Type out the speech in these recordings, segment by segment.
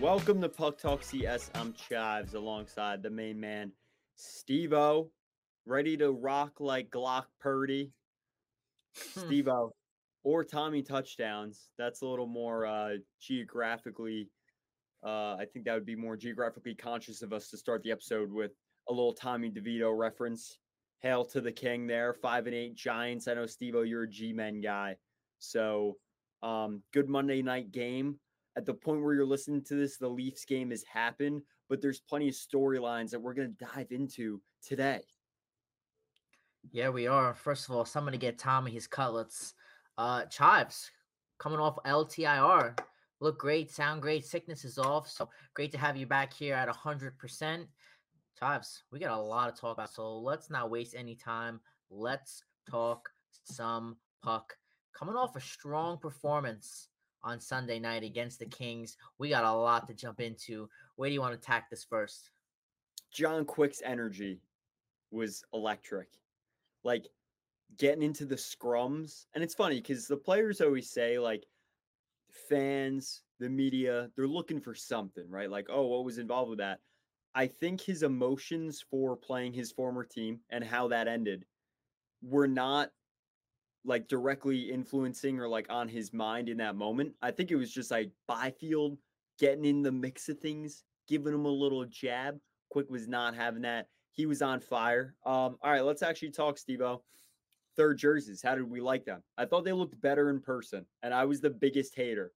Welcome to Puck Talk CS. I'm Chives alongside the main man, Stevo, ready to rock like Brock Purdy. Hmm. Stevo, or Tommy touchdowns. That's a little more uh, geographically. Uh, I think that would be more geographically conscious of us to start the episode with a little Tommy DeVito reference. Hail to the king there, five and eight Giants. I know Stevo, you're a G-men guy, so um, good Monday night game. At the point where you're listening to this, the Leafs game has happened, but there's plenty of storylines that we're going to dive into today. Yeah, we are. First of all, somebody get Tommy his cutlets. Uh Chives coming off LTIR. Look great, sound great, sickness is off. So great to have you back here at hundred percent. Chives, we got a lot to talk about. So let's not waste any time. Let's talk some puck. Coming off a strong performance on Sunday night against the Kings. We got a lot to jump into. Where do you want to tack this first? John Quick's energy was electric. Like getting into the scrums. And it's funny because the players always say, like, fans, the media, they're looking for something, right? Like, oh, what was involved with that? I think his emotions for playing his former team and how that ended were not like directly influencing or like on his mind in that moment. I think it was just like Byfield getting in the mix of things, giving him a little jab. Quick was not having that. He was on fire. Um, all right, let's actually talk, Stevo. Third jerseys. How did we like them? I thought they looked better in person, and I was the biggest hater.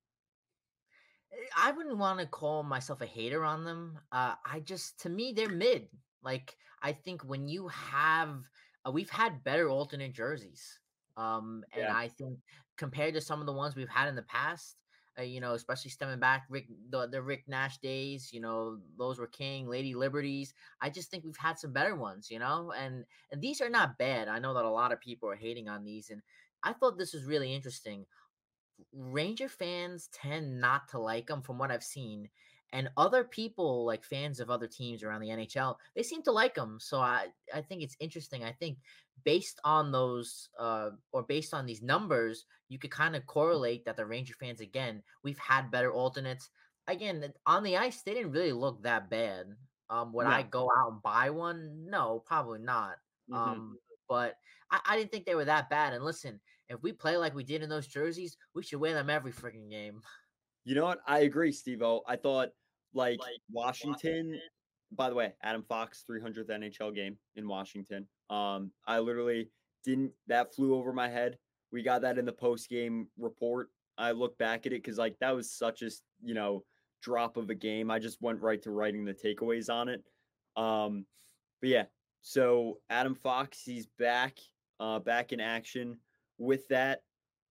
I wouldn't want to call myself a hater on them. Uh, I just, to me, they're mid. Like, I think when you have, uh, we've had better alternate jerseys. Um, and Yeah. I think compared to some of the ones we've had in the past, uh, you know, especially stemming back Rick the, the Rick Nash days, you know, those were King, Lady Liberties. I just think we've had some better ones, you know, and and these are not bad. I know that a lot of people are hating on these, and I thought this was really interesting. Ranger fans tend not to like them from what I've seen. And other people, like fans of other teams around the NHL, they seem to like them. So I, I think it's interesting. I think based on those, uh, or based on these numbers, you could kind of correlate that the Ranger fans, again, we've had better alternates. Again, on the ice, they didn't really look that bad. Um, would No. I go out and buy one? No, probably not. Mhm. Um, but I, I didn't think they were that bad. And listen, if we play like we did in those jerseys, we should wear them every freaking game. You know what? I agree, Steve I thought like, Washington, by the way, Adam Fox 300th NHL game in Washington. Um, I literally didn't that flew over my head. We got that in the post game report. I look back at it because like that was such a you know drop of a game. I just went right to writing the takeaways on it. Um, but yeah, so Adam Fox, he's back, uh, back in action. With that,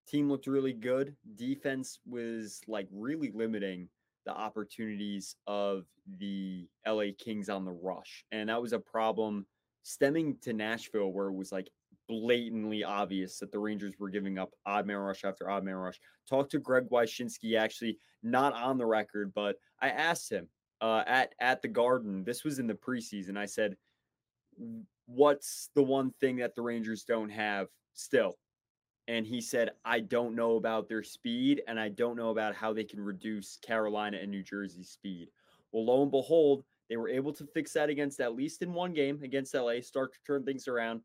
team looked really good. Defense was like really limiting the opportunities of the LA Kings on the rush. And that was a problem stemming to Nashville, where it was like blatantly obvious that the Rangers were giving up odd man rush after odd man rush. Talked to Greg Wyshynski, actually not on the record, but I asked him uh, at at the Garden. This was in the preseason. I said, "What's the one thing that the Rangers don't have still?" And he said, I don't know about their speed and I don't know about how they can reduce Carolina and New Jersey's speed. Well, lo and behold, they were able to fix that against at least in one game against LA, start to turn things around.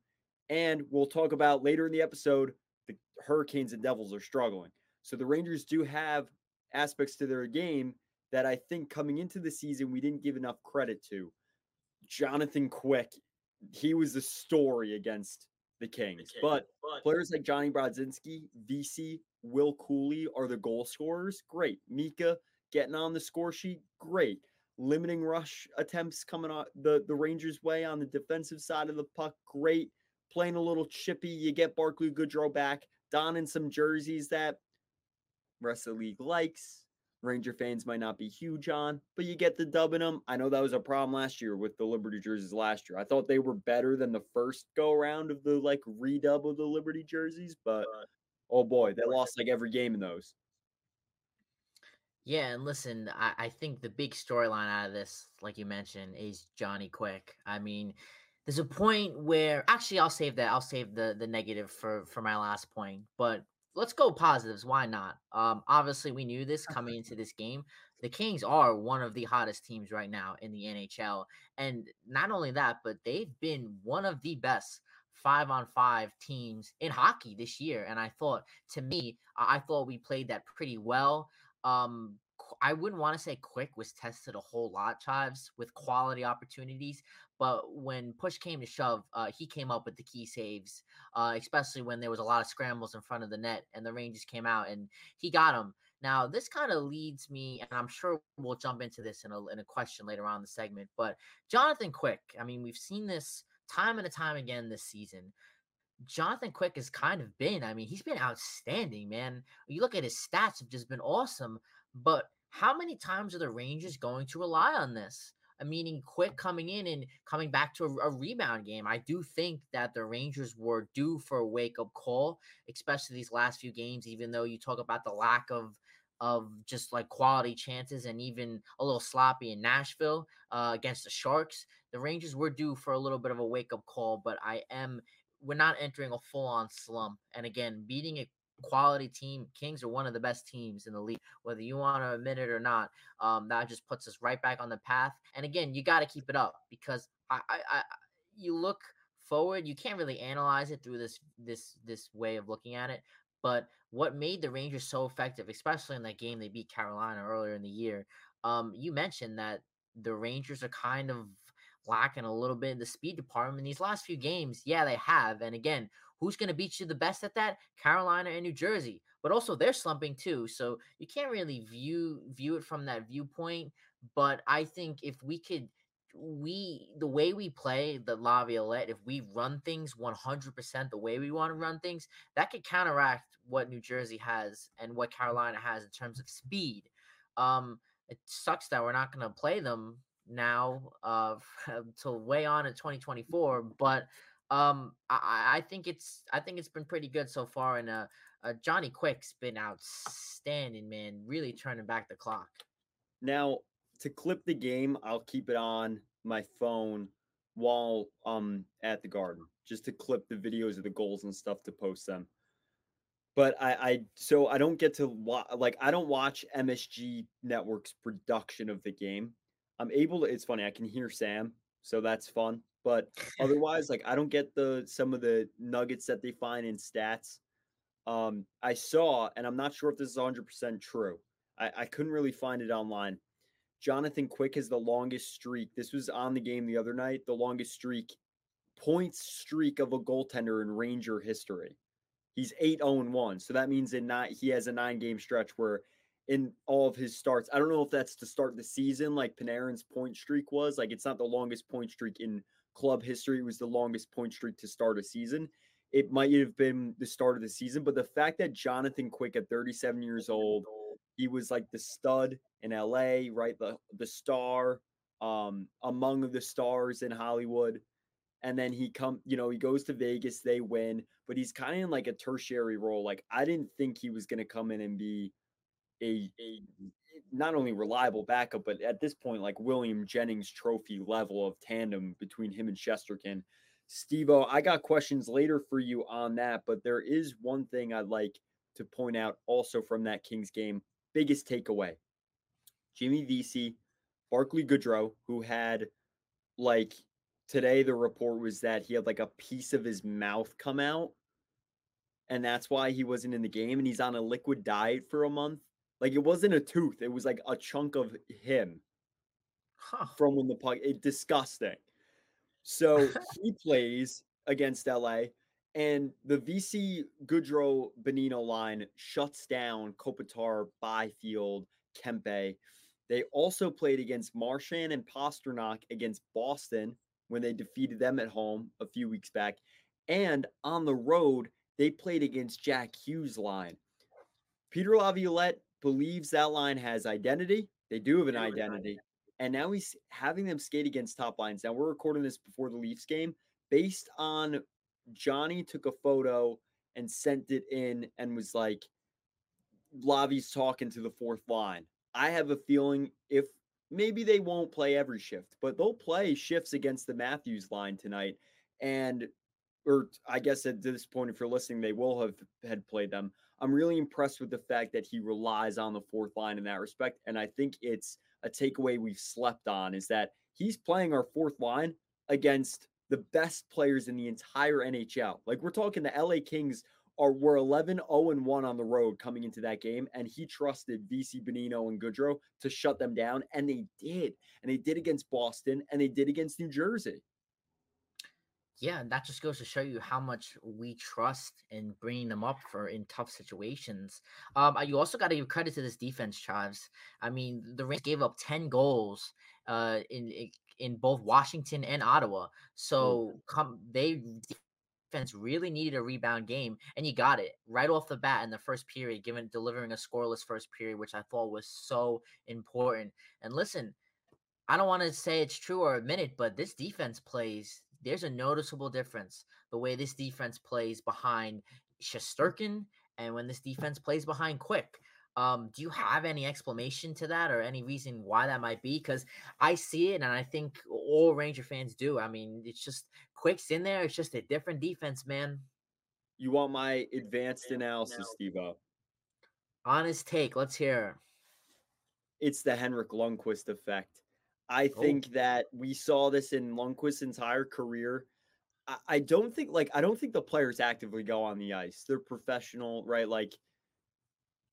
And we'll talk about later in the episode, the Hurricanes and Devils are struggling. So the Rangers do have aspects to their game that I think coming into the season we didn't give enough credit to. Jonathan Quick, he was the story against the Kings. But players like Johnny Brodzinski, Vesey, Will Cuylle are the goal scorers. Great. Mika getting on the score sheet. Great. Limiting rush attempts coming on the, the Rangers' way on the defensive side of the puck. Great. Playing a little chippy. You get Barclay Goodrow back, donning some jerseys that rest of the league likes. Ranger fans might not be huge on, but you get the dub in them. I know that was a problem last year with the Liberty jerseys last year. I thought they were better than the first go around of the like redub of the Liberty jerseys, but oh boy, they lost like every game in those. Yeah, and listen, I, I think the big storyline out of this, like you mentioned, is Johnny Quick. I mean, there's a point where actually I'll save that. I'll save the the negative for for my last point. But let's go positives. Why not? Um, obviously we knew this coming into this game. the Kings are one of the hottest teams right now in the NHL. And not only that, but they've been one of the best five on five teams in hockey this year. And I thought, to me, I thought we played that pretty well. Um, I wouldn't want to say Quick was tested a whole lot, Chives, with quality opportunities. But when push came to shove, uh, he came up with the key saves, uh, especially when there was a lot of scrambles in front of the net and the Rangers came out and he got them. Now, this kind of leads me, and I'm sure we'll jump into this in a, in a question later on in the segment, but Jonathan Quick, I mean, we've seen this time and time again this season. Jonathan Quick has kind of been, I mean, he's been outstanding, man. You look at his stats have just been awesome, but how many times are the Rangers going to rely on this? Meaning quick coming in and coming back to a, a, rebound game. I do think that the Rangers were due for a wake up call, especially these last few games, even though you talk about the lack of of just like quality chances and even a little sloppy in Nashville uh, against the Sharks. The Rangers were due for a little bit of a wake up call, but I am we're not entering a full on slump. And again, beating a quality team. Kings are one of the best teams in the league, whether you want to admit it or not. Um, that just puts us right back on the path. And again, you got to keep it up because I, I, I, you look forward. You can't really analyze it through this this this way of looking at it. But what made the Rangers so effective, especially in that game they beat Carolina earlier in the year, um, you mentioned that the Rangers are kind of lacking a little bit in the speed department in these last few games. Yeah, they have. And again, Who's going to beat you the best at that? Carolina and New Jersey. But also they're slumping too. So you can't really view view it from that viewpoint. But I think if we could we the way we play the Laviolette, if we run things 100% the way we want to run things, that could counteract what New Jersey has and what Carolina has in terms of speed. Um, it sucks that we're not going to play them now uh, until way on in 2024, but um, I, I think it's I think it's been pretty good so far, and uh, uh, Johnny Quick's been outstanding, man. Really turning back the clock. Now to clip the game, I'll keep it on my phone while um at the garden, just to clip the videos of the goals and stuff to post them. But I, I so I don't get to watch like I don't watch MSG Network's production of the game. I'm able to. It's funny. I can hear Sam, so that's fun. But otherwise, like I don't get the some of the nuggets that they find in stats. Um, I saw, and I'm not sure if this is 100 percent true. I, I couldn't really find it online. Jonathan Quick has the longest streak. This was on the game the other night. The longest streak, points streak of a goaltender in Ranger history. He's 8 0 1. So that means in not he has a nine game stretch where in all of his starts. I don't know if that's to start the season like Panarin's point streak was. Like it's not the longest point streak in club history. It was the longest point streak to start a season. It might have been the start of the season, but the fact that Jonathan Quick at 37 years old, he was like the stud in LA, right? The the star, um, among the stars in Hollywood. And then he come, you know, he goes to Vegas, they win, but he's kind of in like a tertiary role. Like I didn't think he was gonna come in and be a, a not only reliable backup, but at this point, like William Jennings trophy level of tandem between him and Shesterkin. Stevo, I got questions later for you on that, but there is one thing I'd like to point out also from that Kings game. Biggest takeaway Jimmy Vesey, Barclay Goodrow, who had like today, the report was that he had like a piece of his mouth come out. And that's why he wasn't in the game. And he's on a liquid diet for a month. Like it wasn't a tooth; it was like a chunk of him huh. from when the puck. It disgusting. So he plays against LA, and the Vesey Goodrow Bonino line shuts down Kopitar, Byfield, Kempe. They also played against Marchand and Pastrnak against Boston when they defeated them at home a few weeks back. And on the road, they played against Jack Hughes' line. Peter Laviolette believes that line has identity. They do have an identity. And now he's having them skate against top lines. Now we're recording this before the Leafs game. Based on Johnny took a photo and sent it in and was like, Lavi's talking to the fourth line. I have a feeling if maybe they won't play every shift, but they'll play shifts against the Matthews line tonight. And or I guess at this point, if you're listening, they will have had played them. I'm really impressed with the fact that he relies on the fourth line in that respect. And I think it's a takeaway we've slept on is that he's playing our fourth line against the best players in the entire NHL. Like we're talking the LA Kings are were 11 0 and 1 on the road coming into that game and he trusted Vesey Bonino and Goodrow to shut them down and they did. And they did against Boston and they did against New Jersey. Yeah, that just goes to show you how much we trust in bringing them up for in tough situations. Um, you also got to give credit to this defense, Travis. I mean, the Rangers gave up ten goals uh, in in both Washington and Ottawa, so come they defense really needed a rebound game, and you got it right off the bat in the first period, given delivering a scoreless first period, which I thought was so important. And listen, I don't want to say it's true or admit it, but this defense plays. There's a noticeable difference the way this defense plays behind Shesterkin and when this defense plays behind Quick. Um, do you have any explanation to that or any reason why that might be? Because I see it and I think all Ranger fans do. I mean, it's just Quick's in there. It's just a different defense, man. You want my advanced analysis, Steve Honest take. Let's hear. It's the Henrik Lundqvist effect. I oh. think that we saw this in Lundqvist's entire career. I, I don't think like I don't think the players actively go on the ice. They're professional, right? Like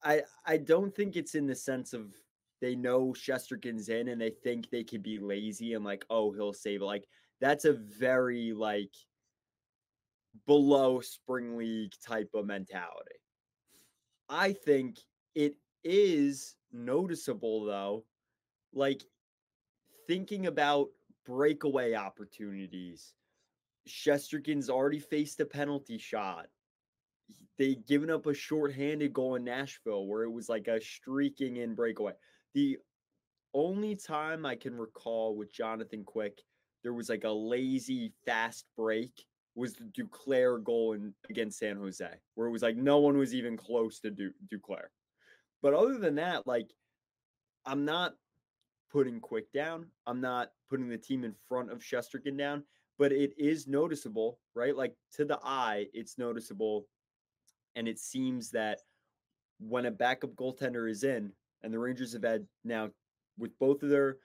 I I don't think it's in the sense of they know Shesterkin's in and they think they could be lazy and like, oh, he'll save it. Like that's a very like below spring league type of mentality. I think it is noticeable though, like thinking about breakaway opportunities. Shesterkin's already faced a penalty shot. They given up a shorthanded goal in Nashville where it was like a streaking in breakaway. The only time I can recall with Jonathan Quick there was like a lazy fast break was the Duclair goal in, against San Jose, where it was like no one was even close to du- Duclair. But other than that, like I'm not putting Quick down. I'm not putting the team in front of Shesterkin down, but it is noticeable, right? Like to the eye, it's noticeable. And it seems that when a backup goaltender is in, and the Rangers have had now with both of their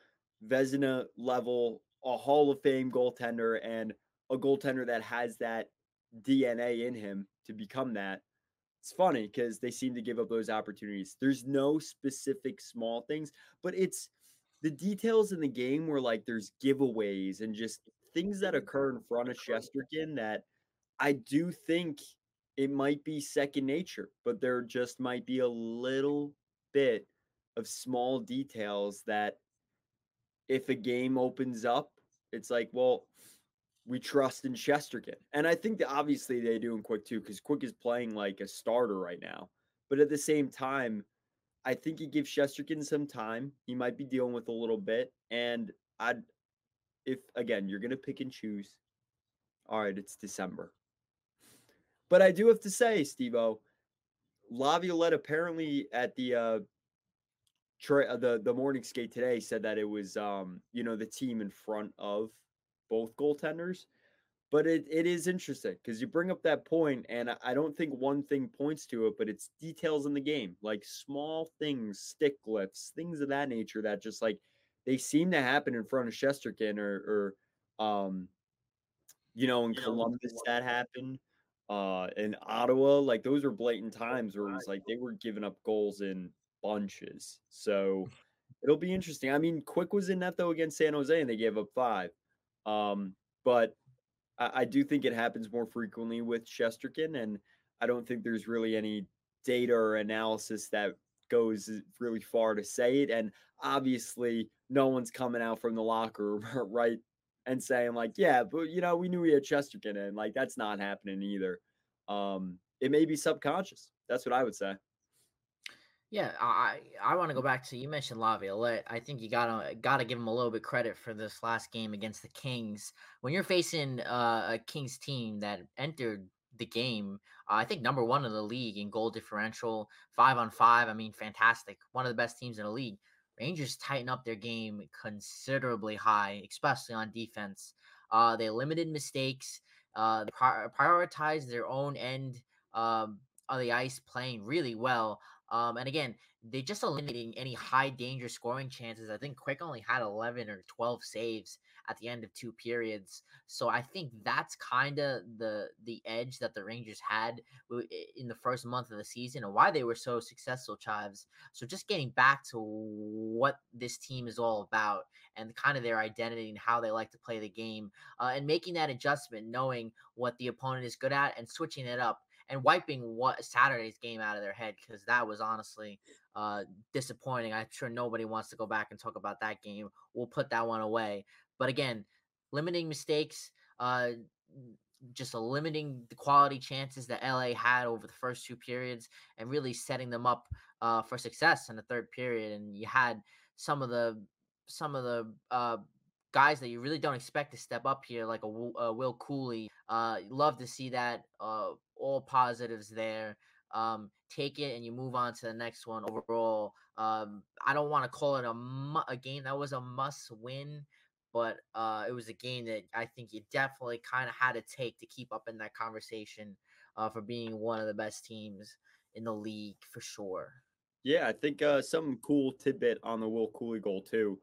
Vezina level a Hall of Fame goaltender and a goaltender that has that DNA in him to become that. It's funny because they seem to give up those opportunities. There's no specific small things, but it's the details in the game where like there's giveaways and just things that mm. occur in front of Shesterkin that I do think it might be second nature, but there just might be a little bit of small details that if a game opens up, it's like, well, we trust in Shesterkin. And I think that obviously they do in Quick too, because Quick is playing like a starter right now. But at the same time, I think he gives Shesterkin some time. He might be dealing with a little bit. And I'd if again you're gonna pick and choose, all right, it's December. But I do have to say, Stevo, Laviolette apparently at the uh uh, the the morning skate today said that it was um you know the team in front of both goaltenders but it, it is interesting because you bring up that point and I don't think one thing points to it but it's details in the game like small things stick lifts things of that nature that just like they seem to happen in front of Shesterkin or or um you know in Columbus that happened uh in Ottawa like those were blatant times where it was like they were giving up goals in bunches. So it'll be interesting. I mean, Quick was in that though against San Jose and they gave up five. Um, but I, I do think it happens more frequently with Shesterkin, and I don't think there's really any data or analysis that goes really far to say it. And obviously, no one's coming out from the locker room, right? And saying, like, yeah, but you know, we knew we had Shesterkin, and like that's not happening either. Um, it may be subconscious. That's what I would say. Yeah, I I want to go back to you mentioned Laviolette. I think you gotta gotta give him a little bit credit for this last game against the Kings. When you're facing uh, a Kings team that entered the game, uh, I think number one in the league in goal differential, five on five. I mean, fantastic. One of the best teams in the league. Rangers tighten up their game considerably high, especially on defense. Uh, they limited mistakes. Uh, pri- prioritize their own end um, of the ice, playing really well. Um, and again, they just eliminating any high danger scoring chances. I think Quick only had 11 or 12 saves at the end of two periods. So I think that's kind of the the edge that the Rangers had in the first month of the season and why they were so successful, Chives. So just getting back to what this team is all about and kind of their identity and how they like to play the game uh, and making that adjustment, knowing what the opponent is good at and switching it up and wiping what Saturday's game out of their head because that was honestly uh, disappointing. I'm sure nobody wants to go back and talk about that game. We'll put that one away. But again, limiting mistakes, uh, just limiting the quality chances that LA had over the first two periods, and really setting them up uh, for success in the third period. And you had some of the some of the uh, guys that you really don't expect to step up here, like a, a Will Cuylle. Uh, love to see that. Uh, all positives there. Um, take it and you move on to the next one. Overall, um, I don't want to call it a mu- a game that was a must win, but uh, it was a game that I think you definitely kind of had to take to keep up in that conversation uh, for being one of the best teams in the league for sure. Yeah, I think uh, some cool tidbit on the Will Cuylle goal too.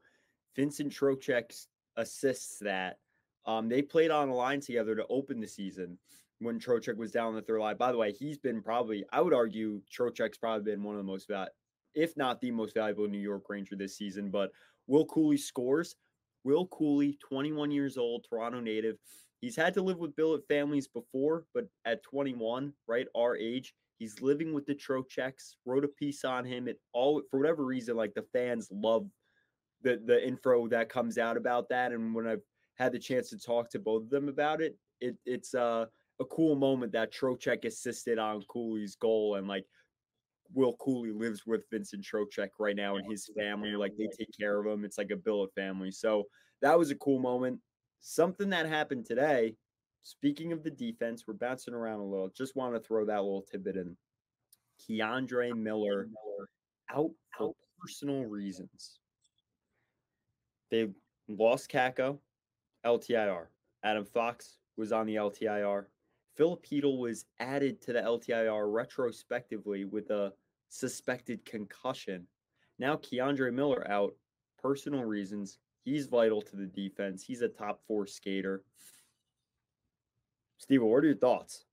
Vincent Trocheck assists that. Um, they played on a line together to open the season when Trocheck was down the third line. By the way, he's been probably, I would argue, Trocheck's probably been one of the most, val- if not the most valuable New York Ranger this season. But Will Cuylle scores. Will Cuylle, 21 years old, Toronto native. He's had to live with billet families before, but at 21, right, our age, he's living with the Trochecks. Wrote a piece on him. It all for whatever reason, like the fans love the the info that comes out about that. And when I've had the chance to talk to both of them about it, it it's uh a cool moment that Trocheck assisted on Cuylle's goal and like Will Cuylle lives with Vincent Trocheck right now and his family. Like they take care of him. It's like a billet family. So that was a cool moment. Something that happened today. Speaking of the defense, we're bouncing around a little. Just want to throw that little tidbit in. K'Andre Miller out for personal reasons. They lost Kakko, LTIR. Adam Fox was on the LTIR. Filipino was added to the LTIR retrospectively with a suspected concussion. Now K'Andre Miller out, personal reasons. He's vital to the defense. He's a top four skater. Steve, what are your thoughts?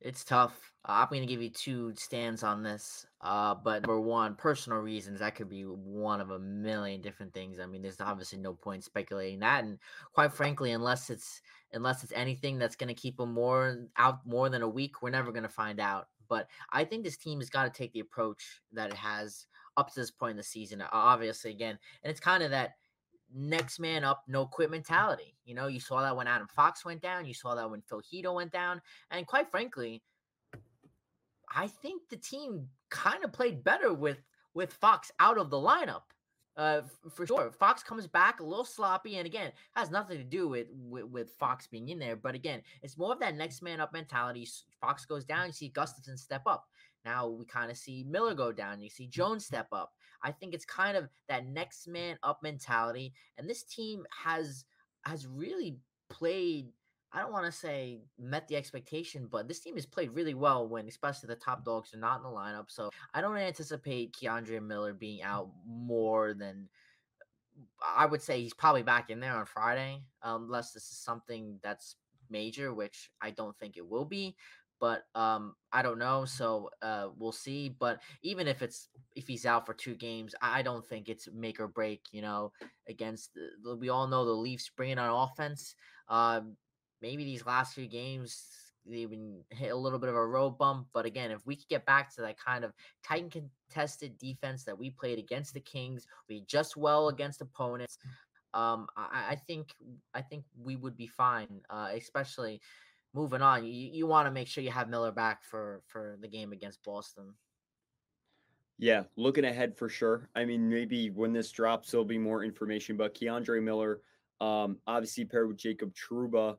It's tough. Uh, I'm going to give you two stands on this. Uh, but number one, personal reasons. That could be one of a million different things. I mean, there's obviously no point speculating that. And quite frankly, unless it's unless it's anything that's going to keep him more out more than a week, we're never going to find out. But I think this team has got to take the approach that it has up to this point in the season. Obviously, again, and it's kind of that next man up, no quit mentality. You know, you saw that when Adam Fox went down, you saw that when Phil Chytil went down, and quite frankly, I think the team kind of played better with with Fox out of the lineup. Uh, for sure. Fox comes back a little sloppy, and again, has nothing to do with, with, with Fox being in there. But again, it's more of that next man up mentality. Fox goes down, you see Gustafsson step up. Now we kind of see Miller go down. You see Jones step up. I think it's kind of that next man up mentality, and this team has has really played I don't want to say met the expectation, but this team has played really well when, especially the top dogs are not in the lineup. So I don't anticipate K'Andre Miller being out more than I would say he's probably back in there on Friday, unless this is something that's major, which I don't think it will be. But um, I don't know, so uh, we'll see. But even if it's if he's out for two games, I don't think it's make or break. You know, against the, we all know the Leafs bringing on offense. Um, maybe these last few games they even hit a little bit of a road bump. But again, if we could get back to that kind of tight and contested defense that we played against the Kings, we just well against opponents. Um, I, I think I think we would be fine, uh, especially moving on. You, you want to make sure you have Miller back for for the game against Boston. Yeah, looking ahead for sure. I mean, maybe when this drops, there'll be more information. But K'Andre Miller, um, obviously paired with Jacob Trouba,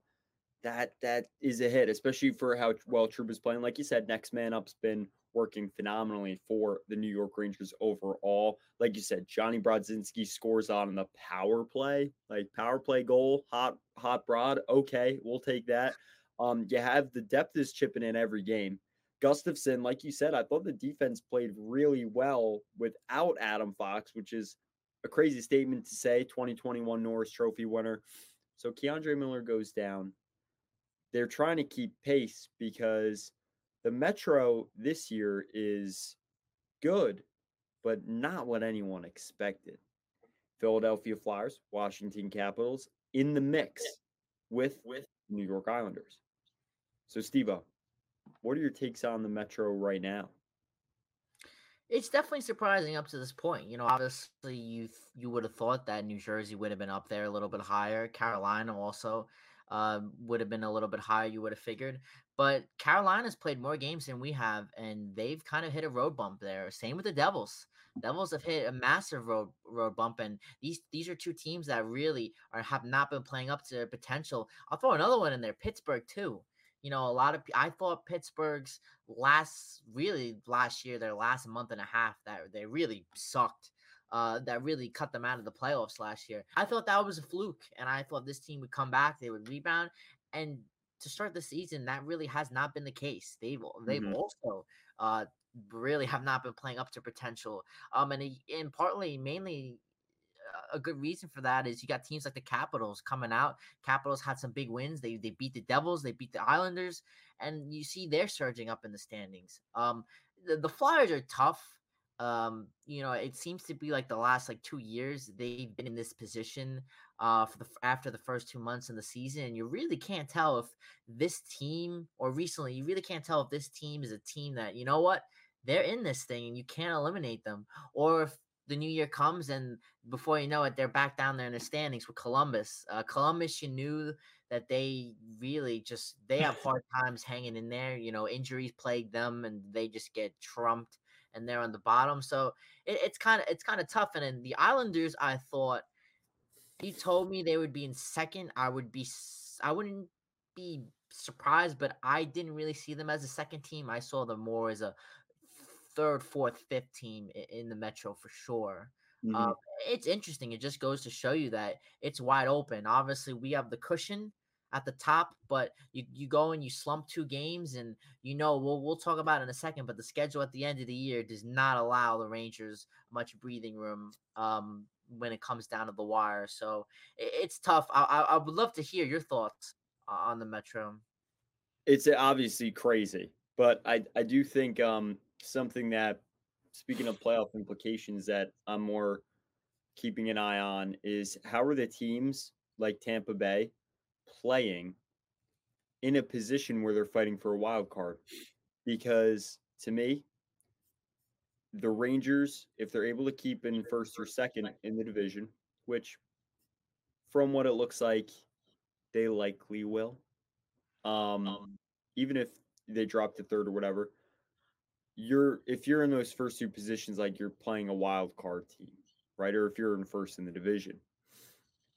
that that is a hit, especially for how well Troop is playing. Like you said, next man up's been working phenomenally for the New York Rangers overall. Like you said, Johnny Brodzinski scores on the power play, like power play goal, hot hot broad. Okay, we'll take that. Um, you have the depth is chipping in every game. Gustafsson, like you said, I thought the defense played really well without Adam Fox, which is a crazy statement to say. 2021 Norris Trophy winner. So K'Andre Miller goes down. They're trying to keep pace because the Metro this year is good, but not what anyone expected. Philadelphia Flyers, Washington Capitals in the mix with, with New York Islanders. So, Steve, what are your takes on the Metro right now? It's definitely surprising up to this point. You know, obviously you you would have thought that New Jersey would have been up there a little bit higher. Carolina also uh, would have been a little bit higher. You would have figured, but Carolina's played more games than we have, and they've kind of hit a road bump there. Same with the Devils. Devils have hit a massive road road bump, and these these are two teams that really are have not been playing up to their potential. I'll throw another one in there, Pittsburgh too. You know, a lot of I thought Pittsburgh's last really last year, their last month and a half, that they really sucked. Uh, that really cut them out of the playoffs last year. I thought that was a fluke, and I thought this team would come back, they would rebound, and to start the season, that really has not been the case. They've they've mm-hmm. also uh, really have not been playing up to potential. Um, and and partly, mainly a good reason for that is you got teams like the Capitals coming out. Capitals had some big wins. They they beat the Devils, they beat the Islanders, and you see they're surging up in the standings. Um, the, the Flyers are tough. Um, you know, it seems to be like the last like two years they've been in this position uh for the after the first two months in the season, and you really can't tell if this team or recently you really can't tell if this team is a team that you know what they're in this thing and you can't eliminate them, or if the new year comes and before you know it they're back down there in the standings with columbus uh, columbus you knew that they really just they have hard times hanging in there you know injuries plague them and they just get trumped and they're on the bottom so it, it's kind of it's kind of tough and then the islanders i thought he told me they would be in second i would be i wouldn't be surprised but i didn't really see them as a second team i saw them more as a third, fourth, fifth team in the Metro for sure. Mm-hmm. Um, it's interesting. It just goes to show you that it's wide open. Obviously, we have the cushion at the top, but you, you go and you slump two games, and you know we'll we'll talk about in a second. But the schedule at the end of the year does not allow the Rangers much breathing room um, when it comes down to the wire. So it, it's tough. I, I, I would love to hear your thoughts on the Metro. It's obviously crazy, but I I do think um something that, speaking of playoff implications, that I'm more keeping an eye on is how are the teams like Tampa Bay playing in a position where they're fighting for a wild card? Because to me, the Rangers, if they're able to keep in first or second in the division, which from what it looks like, they likely will. Um, um even if they drop to third or whatever, you're if you're in those first two positions, like you're playing a wild card team, right? Or if you're in first in the division.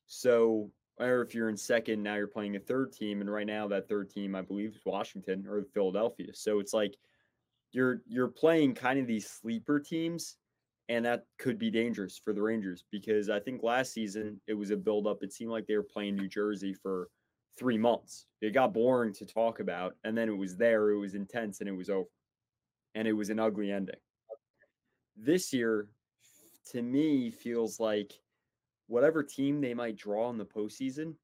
So, or if you're in second, now you're playing a third team, and right now that third team, I believe, is Washington or Philadelphia. So it's like you're you're playing kind of these sleeper teams, and that could be dangerous for the Rangers because I think last season it was a buildup. It seemed like they were playing New Jersey for three months. It got boring to talk about, and then it was there, it was intense, and it was over and it was an ugly ending. This year, to me, feels like whatever team they might draw in the postseason,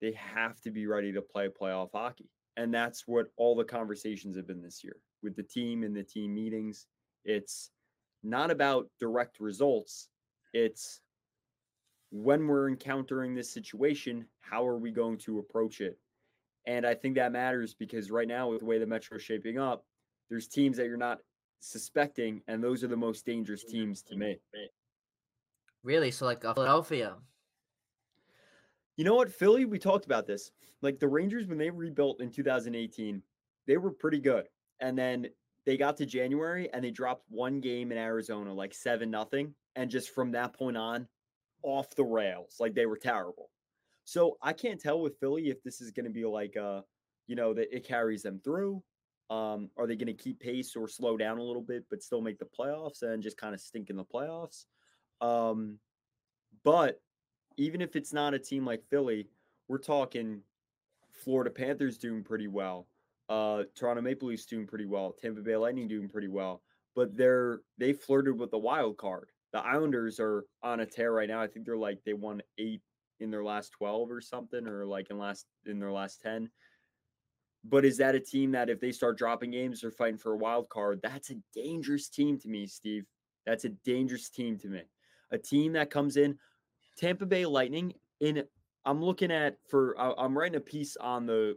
they have to be ready to play playoff hockey. And that's what all the conversations have been this year with the team and the team meetings. It's not about direct results, it's when we're encountering this situation, how are we going to approach it? And I think that matters because right now, with the way the Metro is shaping up, there's teams that you're not suspecting, and those are the most dangerous teams to me. Really? So like Philadelphia. You know what, Philly? We talked about this. Like the Rangers, when they rebuilt in 2018, they were pretty good, and then they got to January and they dropped one game in Arizona, like seven nothing, and just from that point on, off the rails. Like they were terrible. So I can't tell with Philly if this is going to be like uh, you know, that it carries them through Um, are they going to keep pace or slow down a little bit, but still make the playoffs and just kind of stink in the playoffs? Um, but even if it's not a team like Philly, we're talking Florida Panthers doing pretty well. Uh, Toronto Maple Leafs doing pretty well. Tampa Bay Lightning doing pretty well. But they're they flirted with the wild card. The Islanders are on a tear right now. I think they're like they won eight in their last twelve or something, or like in last in their last ten. But is that a team that if they start dropping games, they're fighting for a wild card? That's a dangerous team to me, Steve. That's a dangerous team to me. A team that comes in, Tampa Bay Lightning. In I'm looking at for I'm writing a piece on the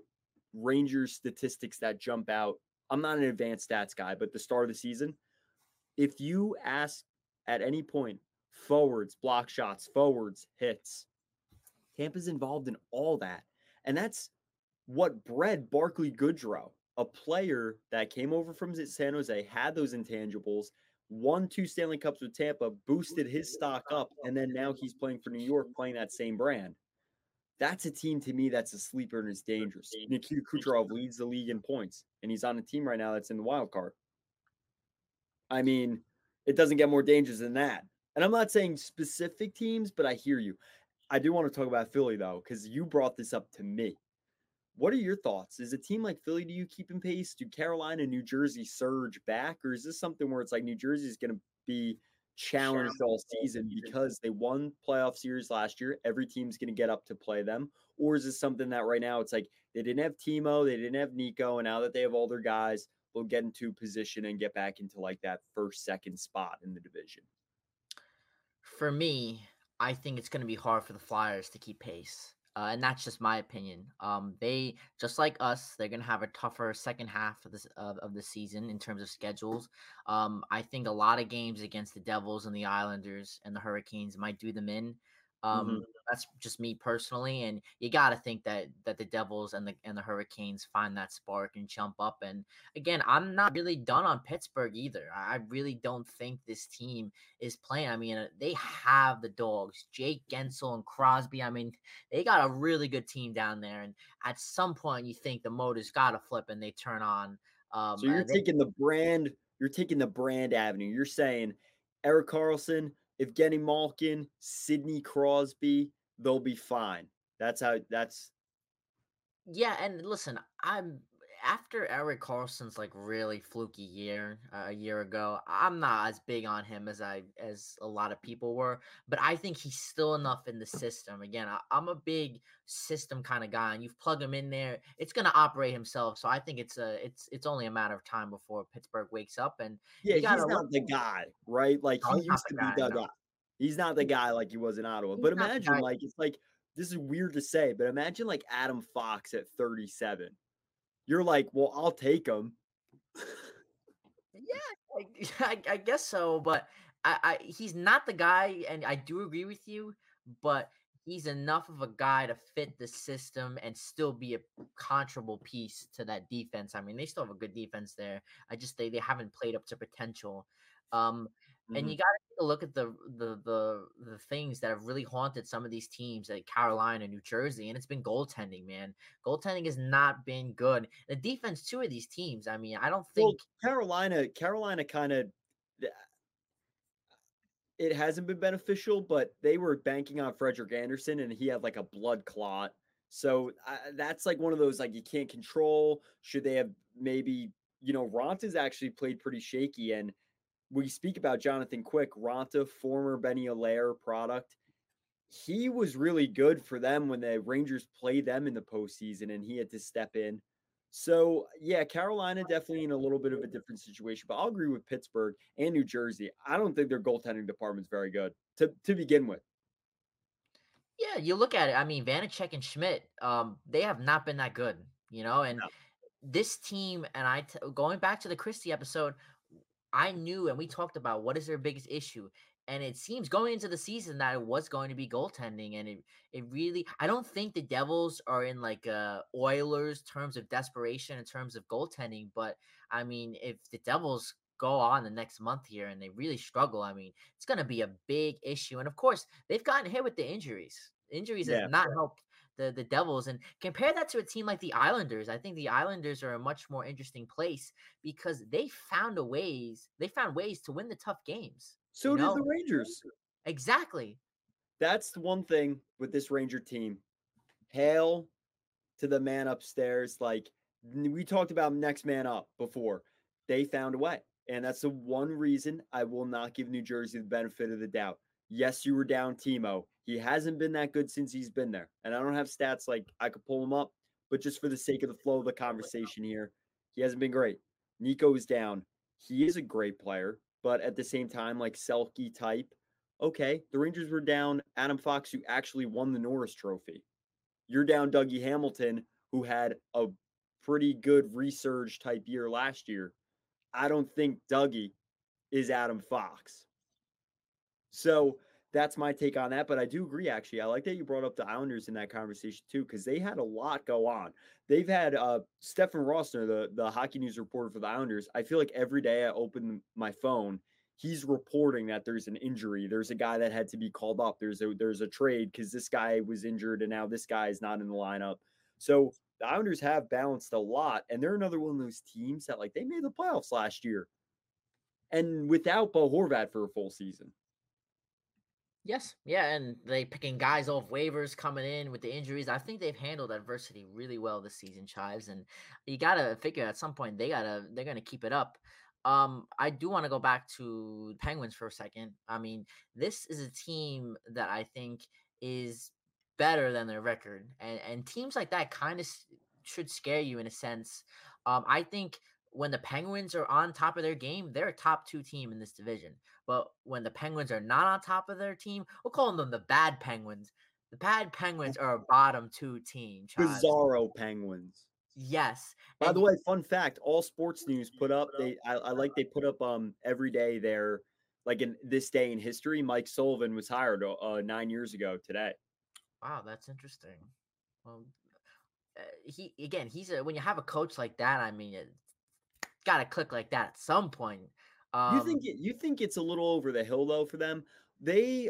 Rangers statistics that jump out. I'm not an advanced stats guy, but the start of the season, if you ask at any point forwards, block shots, forwards, hits, Tampa's involved in all that. And that's what bred Barclay Goodrow, a player that came over from San Jose, had those intangibles, won two Stanley Cups with Tampa, boosted his stock up, and then now he's playing for New York, playing that same brand. That's a team to me that's a sleeper and is dangerous. Nikita Kucherov leads the league in points, and he's on a team right now that's in the wild card. I mean, it doesn't get more dangerous than that. And I'm not saying specific teams, but I hear you. I do want to talk about Philly though, because you brought this up to me. What are your thoughts? Is a team like Philly, do you keep in pace? Do Carolina, New Jersey surge back? Or is this something where it's like New Jersey is going to be challenged all season because they won playoff series last year? Every team's going to get up to play them. Or is this something that right now it's like they didn't have Timo, they didn't have Nico, and now that they have all their guys, they'll get into position and get back into like that first, second spot in the division? For me, I think it's going to be hard for the Flyers to keep pace. Uh, and that's just my opinion. Um, they just like us, they're gonna have a tougher second half of this of, of the season in terms of schedules. Um, I think a lot of games against the Devils and the Islanders and the Hurricanes might do them in. Um, mm-hmm. That's just me personally, and you got to think that that the Devils and the and the Hurricanes find that spark and jump up. And again, I'm not really done on Pittsburgh either. I really don't think this team is playing. I mean, uh, they have the dogs, Jake Guentzel and Crosby. I mean, they got a really good team down there. And at some point, you think the motor's got to flip and they turn on. Um, so you're they, taking the brand. You're taking the brand avenue. You're saying Erik Karlsson Evgeny Malkin, Sidney Crosby, they'll be fine. That's how that's yeah, and listen, I'm after Erik Karlsson's like really fluky year uh, a year ago, I'm not as big on him as I as a lot of people were, but I think he's still enough in the system. Again, I, am a big system kind of guy, and you've plugged him in there, it's going to operate himself. So I think it's a it's it's only a matter of time before Pittsburgh wakes up. And yeah, he's not the guy, right? Like no, he used to guy, be the no. guy. He's not the guy like he was in Ottawa. He's but imagine like it's like this is weird to say, but imagine like Adam Fox at 37 you're like, well, I'll take him. yeah, I, I, guess so. But I, I, he's not the guy, and I do agree with you. But he's enough of a guy to fit the system and still be a controllable piece to that defense. I mean, they still have a good defense there. I just they they haven't played up to potential. Um, Mm-hmm. And you got to take a look at the, the the the things that have really haunted some of these teams, like Carolina, New Jersey, and it's been goaltending. Man, goaltending has not been good. The defense, two of these teams. I mean, I don't think well, Carolina. Carolina kind of it hasn't been beneficial, but they were banking on Frederik Andersen, and he had like a blood clot. So uh, that's like one of those like you can't control. Should they have maybe you know Raanta's actually played pretty shaky, and we speak about Jonathan Quick, Raanta, former Benny Allaire product. He was really good for them when the Rangers played them in the postseason and he had to step in. So, yeah, Carolina definitely in a little bit of a different situation, but I'll agree with Pittsburgh and New Jersey. I don't think their goaltending department's very good to, to begin with. Yeah, you look at it. I mean, Vanecek and Schmidt, um, they have not been that good, you know, and no. this team, and I, t- going back to the Christie episode, I knew and we talked about what is their biggest issue. And it seems going into the season that it was going to be goaltending. And it it really I don't think the Devils are in like uh Oilers terms of desperation in terms of goaltending. But I mean, if the Devils go on the next month here and they really struggle, I mean, it's gonna be a big issue. And of course, they've gotten hit with the injuries. Injuries yeah, have not helped the the Devils and compare that to a team like the Islanders. I think the Islanders are a much more interesting place because they found a ways they found ways to win the tough games. So did know? the Rangers. Exactly. That's the one thing with this Ranger team. Hail to the man upstairs. Like we talked about next man up before. They found a way. And that's the one reason I will not give New Jersey the benefit of the doubt. Yes, you were down Timo. He hasn't been that good since he's been there. And I don't have stats like I could pull him up, but just for the sake of the flow of the conversation here, he hasn't been great. Nico is down. He is a great player, but at the same time, like Selke type, okay, the Rangers were down Adam Fox, who actually won the Norris Trophy. You're down Dougie Hamilton, who had a pretty good resurge type year last year. I don't think Dougie is Adam Fox. So that's my take on that. But I do agree, actually. I like that you brought up the Islanders in that conversation too, because they had a lot go on. They've had uh Stefen Rosner, the, the hockey news reporter for the Islanders. I feel like every day I open my phone, he's reporting that there's an injury. There's a guy that had to be called up. There's a there's a trade because this guy was injured and now this guy is not in the lineup. So the Islanders have balanced a lot, and they're another one of those teams that like they made the playoffs last year, and without Bo Horvat for a full season. Yes, yeah, and they picking guys off waivers coming in with the injuries. I think they've handled adversity really well this season, Chives, and you gotta figure at some point they gotta they're gonna keep it up. Um, I do want to go back to Penguins for a second. I mean, this is a team that I think is better than their record, and and teams like that kind of should scare you in a sense. Um, I think when the Penguins are on top of their game, they're a top two team in this division. But when the Penguins are not on top of their team, we'll call them the bad Penguins. The bad Penguins are a bottom two team. Bizarro Penguins. Yes. By and the way, fun fact: all sports news put up. They I, I like they put up um every day there, like in this day in history. Mike Sullivan was hired uh, nine years ago today. Wow, that's interesting. Well, uh, he again, he's a when you have a coach like that. I mean, it got to click like that at some point. Um, you think it, you think it's a little over the hill though for them? They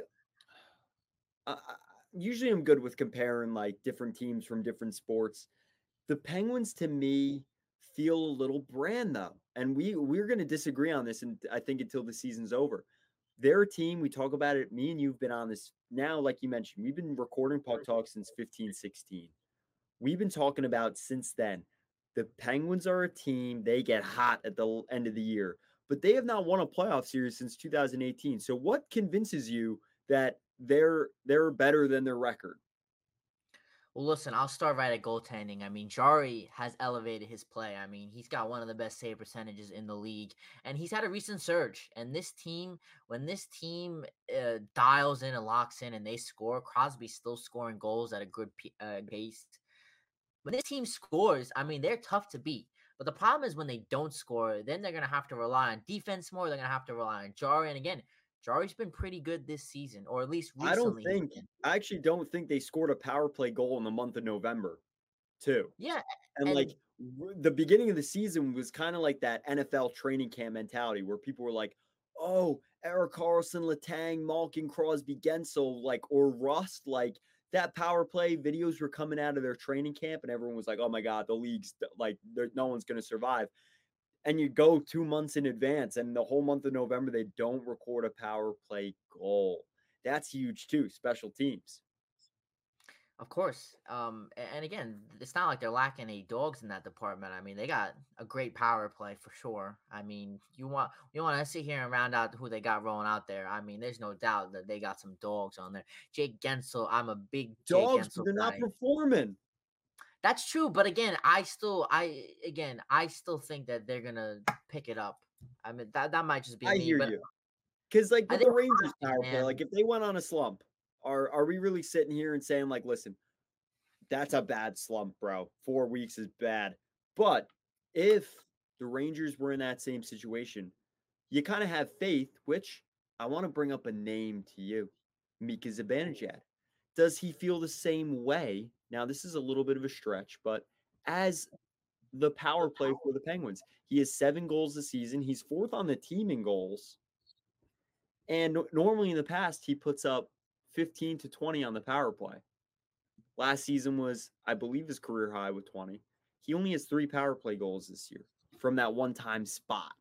uh, usually I'm good with comparing like different teams from different sports. The Penguins to me feel a little brand though, and we we're going to disagree on this, and I think until the season's over. Their team, we talk about it. Me and you've been on this now, like you mentioned, we've been recording Puck Talk since 15, 16. We've been talking about since then. The Penguins are a team, they get hot at the end of the year, but they have not won a playoff series since 2018. So what convinces you that they're they're better than their record? Well, listen, I'll start right at goaltending. I mean, Jarry has elevated his play. I mean, he's got one of the best save percentages in the league, and he's had a recent surge. And this team, when this team uh, dials in and locks in and they score, Crosby's still scoring goals at a good uh, pace. When this team scores, I mean, they're tough to beat. But the problem is when they don't score, then they're going to have to rely on defense more. They're going to have to rely on Jarry. And again, Jarry's been pretty good this season, or at least recently. I don't think. I actually don't think they scored a power play goal in the month of November, too. Yeah, and, and like the beginning of the season was kind of like that NFL training camp mentality where people were like, "Oh, Erik Karlsson, Letang, Malkin, Crosby, Guentzel, like or Rust, like." That power play videos were coming out of their training camp, and everyone was like, "Oh my god, the league's like, no one's going to survive." and you go two months in advance, and the whole month of November they don't record a power play goal. That's huge too. Special teams. Of course. Um, and again, it's not like they're lacking any dogs in that department. I mean, they got a great power play for sure. I mean, you want you want to sit here and round out who they got rolling out there. I mean, there's no doubt that they got some dogs on there. Jake Guentzel, I'm a big dogs. they're not performing. That's true, but again, I still, I again, I still think that they're gonna pick it up. I mean, that that might just be I me, hear but you. Because like with the Rangers power play, like if they went on a slump, are are we really sitting here and saying like, listen, that's a bad slump, bro. Four weeks is bad. But if the Rangers were in that same situation, you kind of have faith, which I want to bring up a name to you, Mika Zibanejad. Does he feel the same way now, this is a little bit of a stretch, but as the power play for the Penguins, he has seven goals this season. He's fourth on the team in goals. And normally in the past, he puts up 15 to 20 on the power play. Last season was, I believe, his career high with 20. He only has three power play goals this year from that one time spot.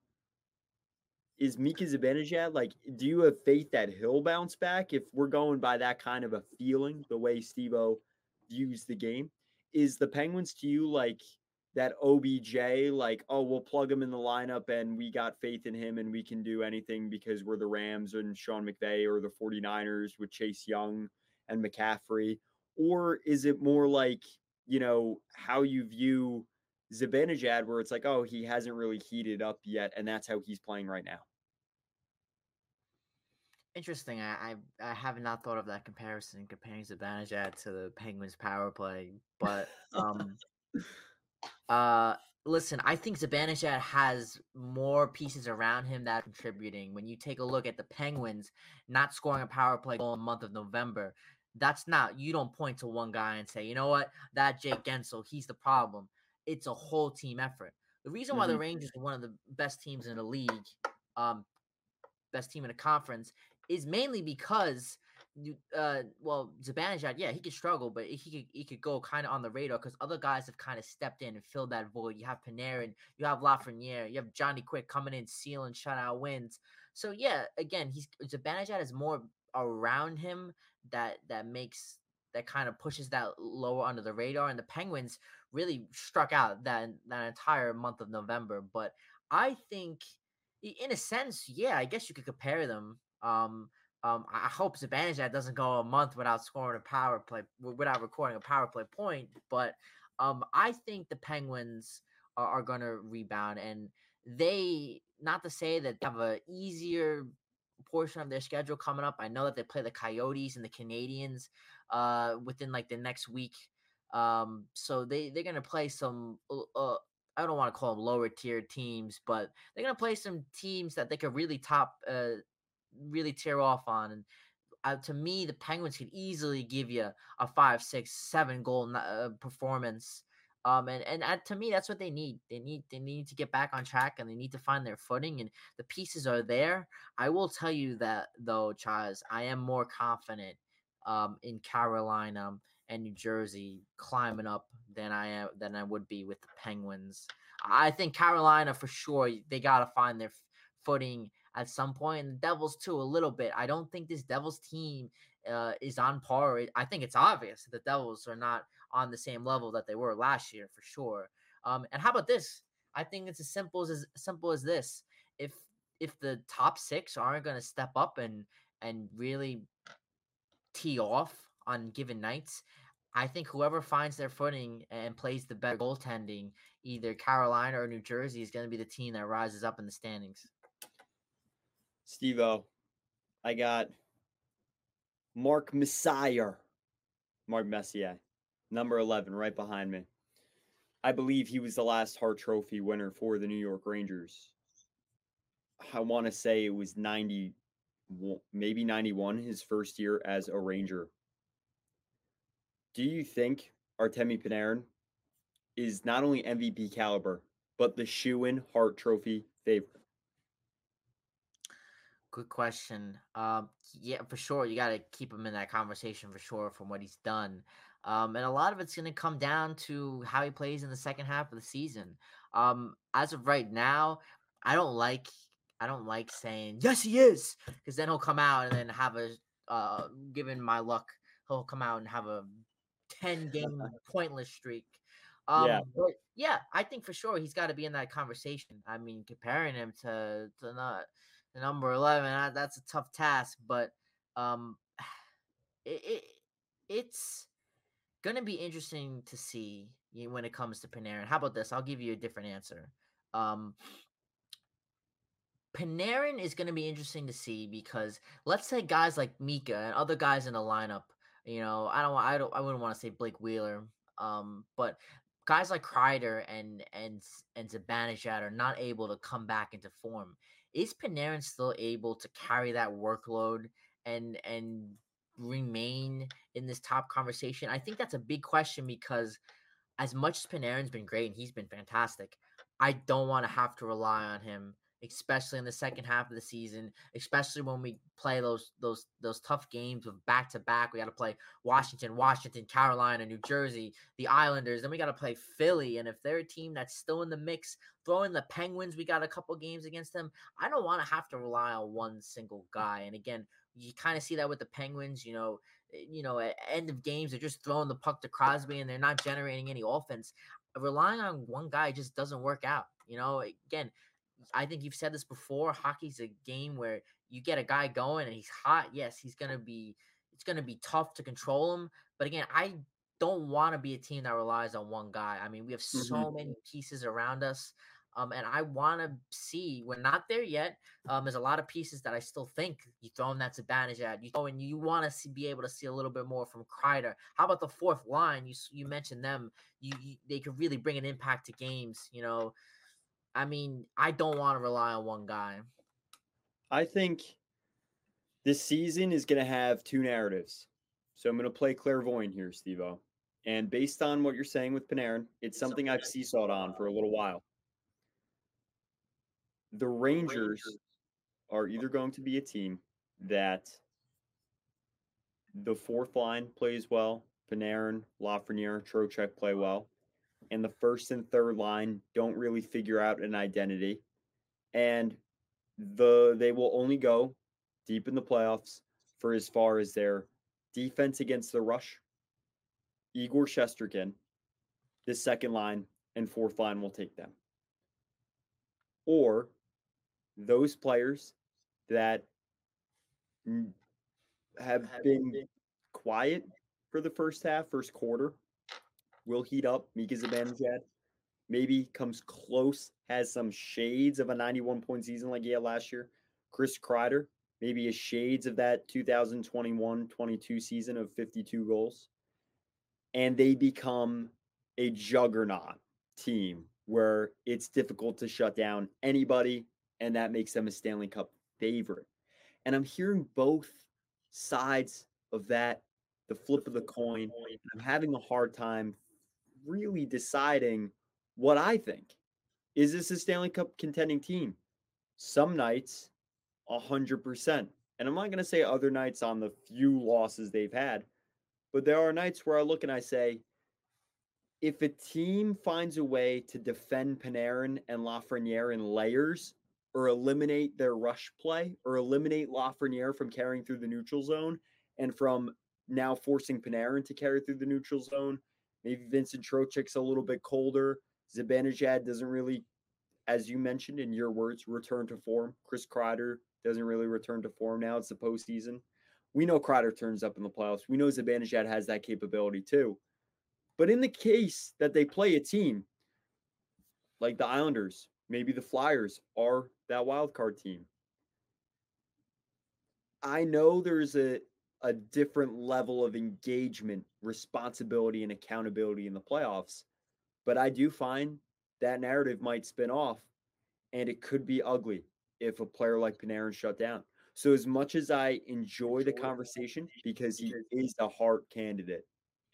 Is Mika Zibanejad like? Do you have faith that he'll bounce back if we're going by that kind of a feeling, the way Stevo views the game? Is the Penguins to you like that OBJ, like, oh, we'll plug him in the lineup and we got faith in him and we can do anything because we're the Rams and Sean McVay or the 49ers with Chase Young and McCaffrey? Or is it more like, you know, how you view Zibanejad, where it's like, oh, he hasn't really heated up yet, and that's how he's playing right now? Interesting. I, I, I have not thought of that comparison comparing Zibanejad to the Penguins power play, but um Uh, listen, I think Zibanejad has more pieces around him that are contributing. When you take a look at the Penguins not scoring a power play goal in the month of November, that's not you don't point to one guy and say, you know what, that Jake Guentzel, he's the problem. It's a whole team effort. The reason why mm-hmm. the Rangers are one of the best teams in the league, um, best team in the conference, is mainly because uh, well, Zibanejad, yeah, he could struggle, but he could he could go kind of on the radar because other guys have kind of stepped in and filled that void. You have Panarin, you have Lafreniere, you have Johnny Quick coming in, sealing shutout wins. So yeah, again, he's Zibanejad is more around him that that makes that kind of pushes that lower under the radar. And the Penguins really struck out that that entire month of November. But I think, in a sense, yeah, I guess you could compare them. Um, um, I hope Zibanejad doesn't go a month without scoring a power play, without recording a power play point. But um, I think the Penguins are, are going to rebound, and they not to say that they have a easier portion of their schedule coming up. I know that they play the Coyotes and the Canadiens uh, within like the next week. Um, so they they're going to play some. Uh I don't want to call them lower tier teams, but they're going to play some teams that they could really top uh, really tear off on. And uh, to me, the Penguins could easily give you a five, six, seven goal uh, performance. Um, and and uh, to me, that's what they need. They need they need to get back on track, and they need to find their footing. And the pieces are there. I will tell you that though, Chaz, I am more confident um, in Carolina and New Jersey climbing up than I am than I would be with the Penguins. I think Carolina for sure they got to find their footing at some point, and the Devils too a little bit. I don't think this Devils team uh, is on par. I think it's obvious the Devils are not on the same level that they were last year for sure. Um, and how about this? I think it's as simple as as simple as this. If if the top six aren't going to step up and and really tee off on given nights, I think whoever finds their footing and plays the better goaltending, either Carolina or New Jersey, is going to be the team that rises up in the standings. Steve O, I got Mark Messier, Mark Messier, number 11, right behind me. I believe he was the last Hart Trophy winner for the New York Rangers. I want to say it was 90, maybe 91, his first year as a Ranger. Do you think Artemi Panarin is not only MVP caliber, but the shoe in Hart Trophy favorite? Good question. Um, yeah, for sure. You got to keep him in that conversation for sure from what he's done. Um, and a lot of it's going to come down to how he plays in the second half of the season. Um, as of right now, I don't like I don't like saying yes he is because then he'll come out and then have a uh, given my luck he'll come out and have a ten game pointless streak. Um, yeah. But yeah, I think for sure he's got to be in that conversation. I mean, comparing him to to not the number 11 that's a tough task but um it, it it's gonna be interesting to see when it comes to Panarin. How about this? I'll give you a different answer. Um, Panarin is going to be interesting to see because let's say guys like Mika and other guys in the lineup. You know, I don't, I don't, I wouldn't want to say Blake Wheeler, um, but guys like Kreider and and and Zibanejad are not able to come back into form is Panarin still able to carry that workload and and remain in this top conversation? I think that's a big question because as much as Panarin's been great and he's been fantastic, I don't want to have to rely on him especially in the second half of the season, especially when we play those those those tough games of back to back. We got to play Washington, Washington, Carolina, New Jersey, the Islanders. Then we got to play Philly. And if they're a team that's still in the mix, throwing the Penguins, we got a couple games against them. I don't want to have to rely on one single guy. And again, you kind of see that with the Penguins. You know, eh, you know, at end of games, they're just throwing the puck to Crosby and they're not generating any offense. Relying on one guy just doesn't work out. You know, again, I think you've said this before. Hockey's a game where you get a guy going and he's hot. Yes, he's gonna be. It's gonna be tough to control him. But again, I don't want to be a team that relies on one guy. I mean, we have so mm-hmm. many pieces around us. Um, and I want to see we're not there yet. Um, there's a lot of pieces that I still think you throw in that's advantage at. You throw and you want to be able to see a little bit more from Kreider. How about the fourth line? You you mentioned them. You, you they could really bring an impact to games. You know, I mean, I don't want to rely on one guy. I think this season is going to have two narratives. So I'm going to play clairvoyant here, Stevo. And based on what you're saying with Panarin, it's something I've seesawed on for a little while. The Rangers are either going to be a team that the fourth line plays well, Panarin, Lafreniere, Trocheck play well, and the first and third line don't really figure out an identity. And the they will only go deep in the playoffs for as far as their defense against the rush. Igor Shesterkin, the second line and fourth line will take them. Or those players that have been quiet for the first half, first quarter, will heat up. Mika Zibanejad maybe comes close, has some shades of a 91 point season like he had last year. Chris Kreider, maybe a shades of that 2021 22 season of 52 goals. And they become a juggernaut team where it's difficult to shut down anybody, and that makes them a Stanley Cup favorite. And I'm hearing both sides of that, the flip of the coin. I'm having a hard time really deciding what I think. Is this a Stanley Cup contending team? Some nights, 100%. And I'm not going to say other nights on the few losses they've had, but there are nights where I look and I say, if a team finds a way to defend Panarin and Lafreniere in layers or eliminate their rush play or eliminate Lafreniere from carrying through the neutral zone and from now forcing Panarin to carry through the neutral zone Maybe Vincent Trocheck's a little bit colder. Zibanejad doesn't really, as you mentioned in your words, return to form. Chris Kreider doesn't really return to form now. It's the postseason. We know Kreider turns up in the playoffs. We know Zibanejad has that capability too. But in the case that they play a team like the Islanders, maybe the Flyers are that wild card team. I know there's a a different level of engagement, responsibility, and accountability in the playoffs. But I do find that narrative might spin off and it could be ugly if a player like Panarin shut down. So as much as I enjoy the conversation because he is a Hart candidate,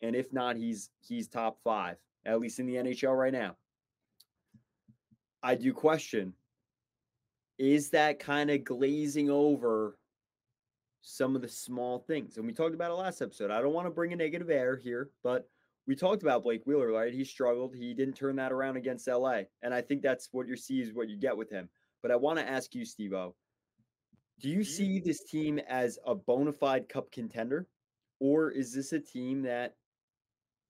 and if not, he's he's top five, at least in the NHL right now. I do question is that kind of glazing over some of the small things. And we talked about it last episode. I don't want to bring a negative air here, but we talked about Blake Wheeler, right? He struggled. He didn't turn that around against LA. And I think that's what you see is what you get with him. But I want to ask you, Steve O, do you see this team as a bona fide cup contender? Or is this a team that,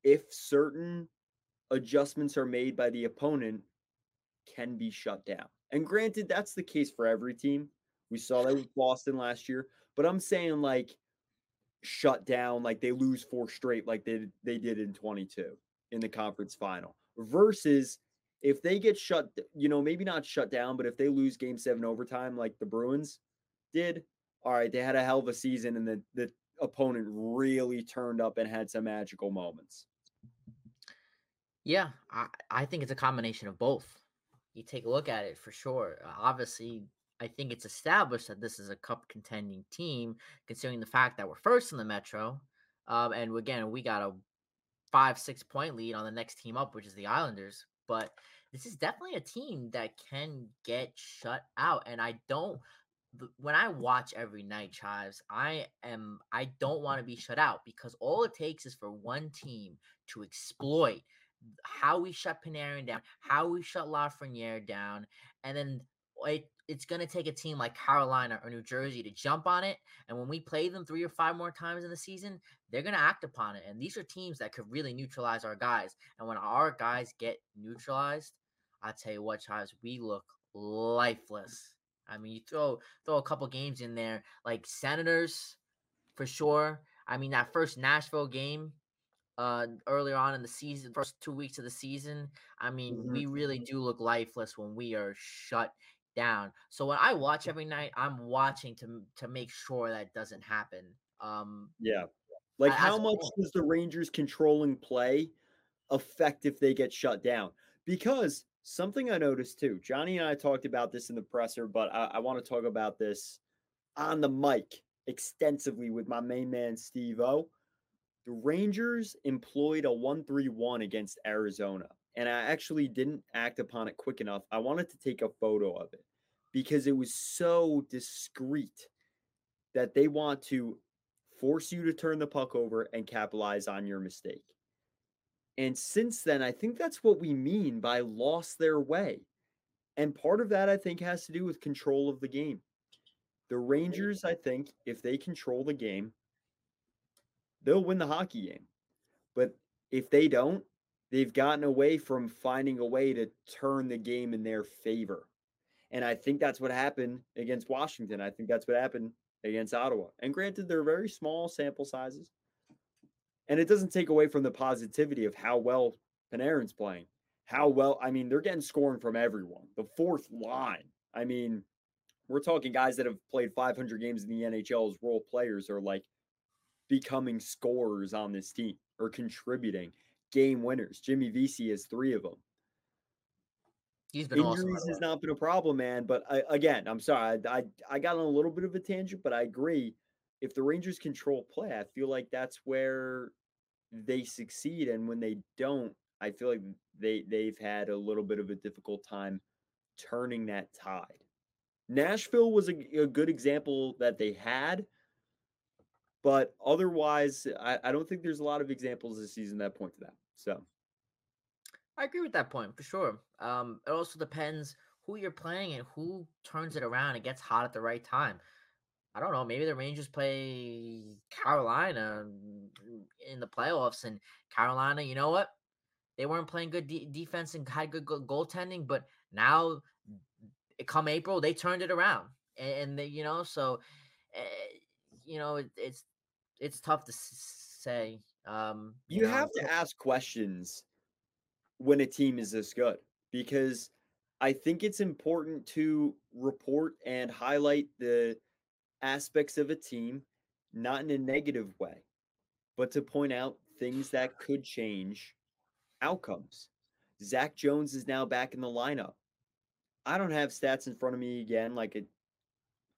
if certain adjustments are made by the opponent, can be shut down? And granted, that's the case for every team. We saw that with Boston last year. But I'm saying like shut down, like they lose four straight, like they they did in 22 in the conference final. Versus if they get shut, you know, maybe not shut down, but if they lose game seven overtime, like the Bruins did, all right, they had a hell of a season and the, the opponent really turned up and had some magical moments. Yeah, I, I think it's a combination of both. You take a look at it for sure. Obviously, I think it's established that this is a cup contending team, considering the fact that we're first in the Metro. Um, and again, we got a five, six point lead on the next team up, which is the Islanders. But this is definitely a team that can get shut out. And I don't when I watch every night, Chives, I am I don't want to be shut out because all it takes is for one team to exploit how we shut Panarin down, how we shut Lafreniere down, and then it, it's going to take a team like Carolina or New Jersey to jump on it. And when we play them three or five more times in the season, they're going to act upon it. And these are teams that could really neutralize our guys. And when our guys get neutralized, I tell you what, Chives, we look lifeless. I mean, you throw throw a couple games in there, like Senators, for sure. I mean, that first Nashville game, uh, earlier on in the season, first two weeks of the season. I mean, mm-hmm. we really do look lifeless when we are shut down. So when I watch every night, I'm watching to to make sure that doesn't happen. Um, yeah, like how much does the Rangers controlling play affect if they get shut down? Because Something I noticed too, Johnny and I talked about this in the presser, but I, I want to talk about this on the mic extensively with my main man, Steve O. The Rangers employed a 1 3 1 against Arizona, and I actually didn't act upon it quick enough. I wanted to take a photo of it because it was so discreet that they want to force you to turn the puck over and capitalize on your mistake. And since then, I think that's what we mean by lost their way. And part of that, I think, has to do with control of the game. The Rangers, I think, if they control the game, they'll win the hockey game. But if they don't, they've gotten away from finding a way to turn the game in their favor. And I think that's what happened against Washington. I think that's what happened against Ottawa. And granted, they're very small sample sizes, and it doesn't take away from the positivity of how well Panarin's playing. How well, I mean, they're getting scoring from everyone. The fourth line. I mean, we're talking guys that have played 500 games in the NHL as role players are like becoming scorers on this team or contributing game winners. Jimmy Vesey has three of them. He's been injuries awesome, has not been a problem, man. But I, again, I'm sorry, I, I I got on a little bit of a tangent, but I agree. If the Rangers control play, I feel like that's where they succeed and when they don't i feel like they they've had a little bit of a difficult time turning that tide nashville was a, a good example that they had but otherwise I, I don't think there's a lot of examples this season that point to that so i agree with that point for sure um it also depends who you're playing and who turns it around and gets hot at the right time I don't know. Maybe the Rangers play Carolina in the playoffs, and Carolina, you know what? They weren't playing good de- defense and had good, good goaltending, but now, come April, they turned it around, and, and they, you know, so uh, you know, it, it's it's tough to say. Um, you, you know, have to ask questions when a team is this good because I think it's important to report and highlight the aspects of a team, not in a negative way, but to point out things that could change outcomes. Zach Jones is now back in the lineup. I don't have stats in front of me again, like it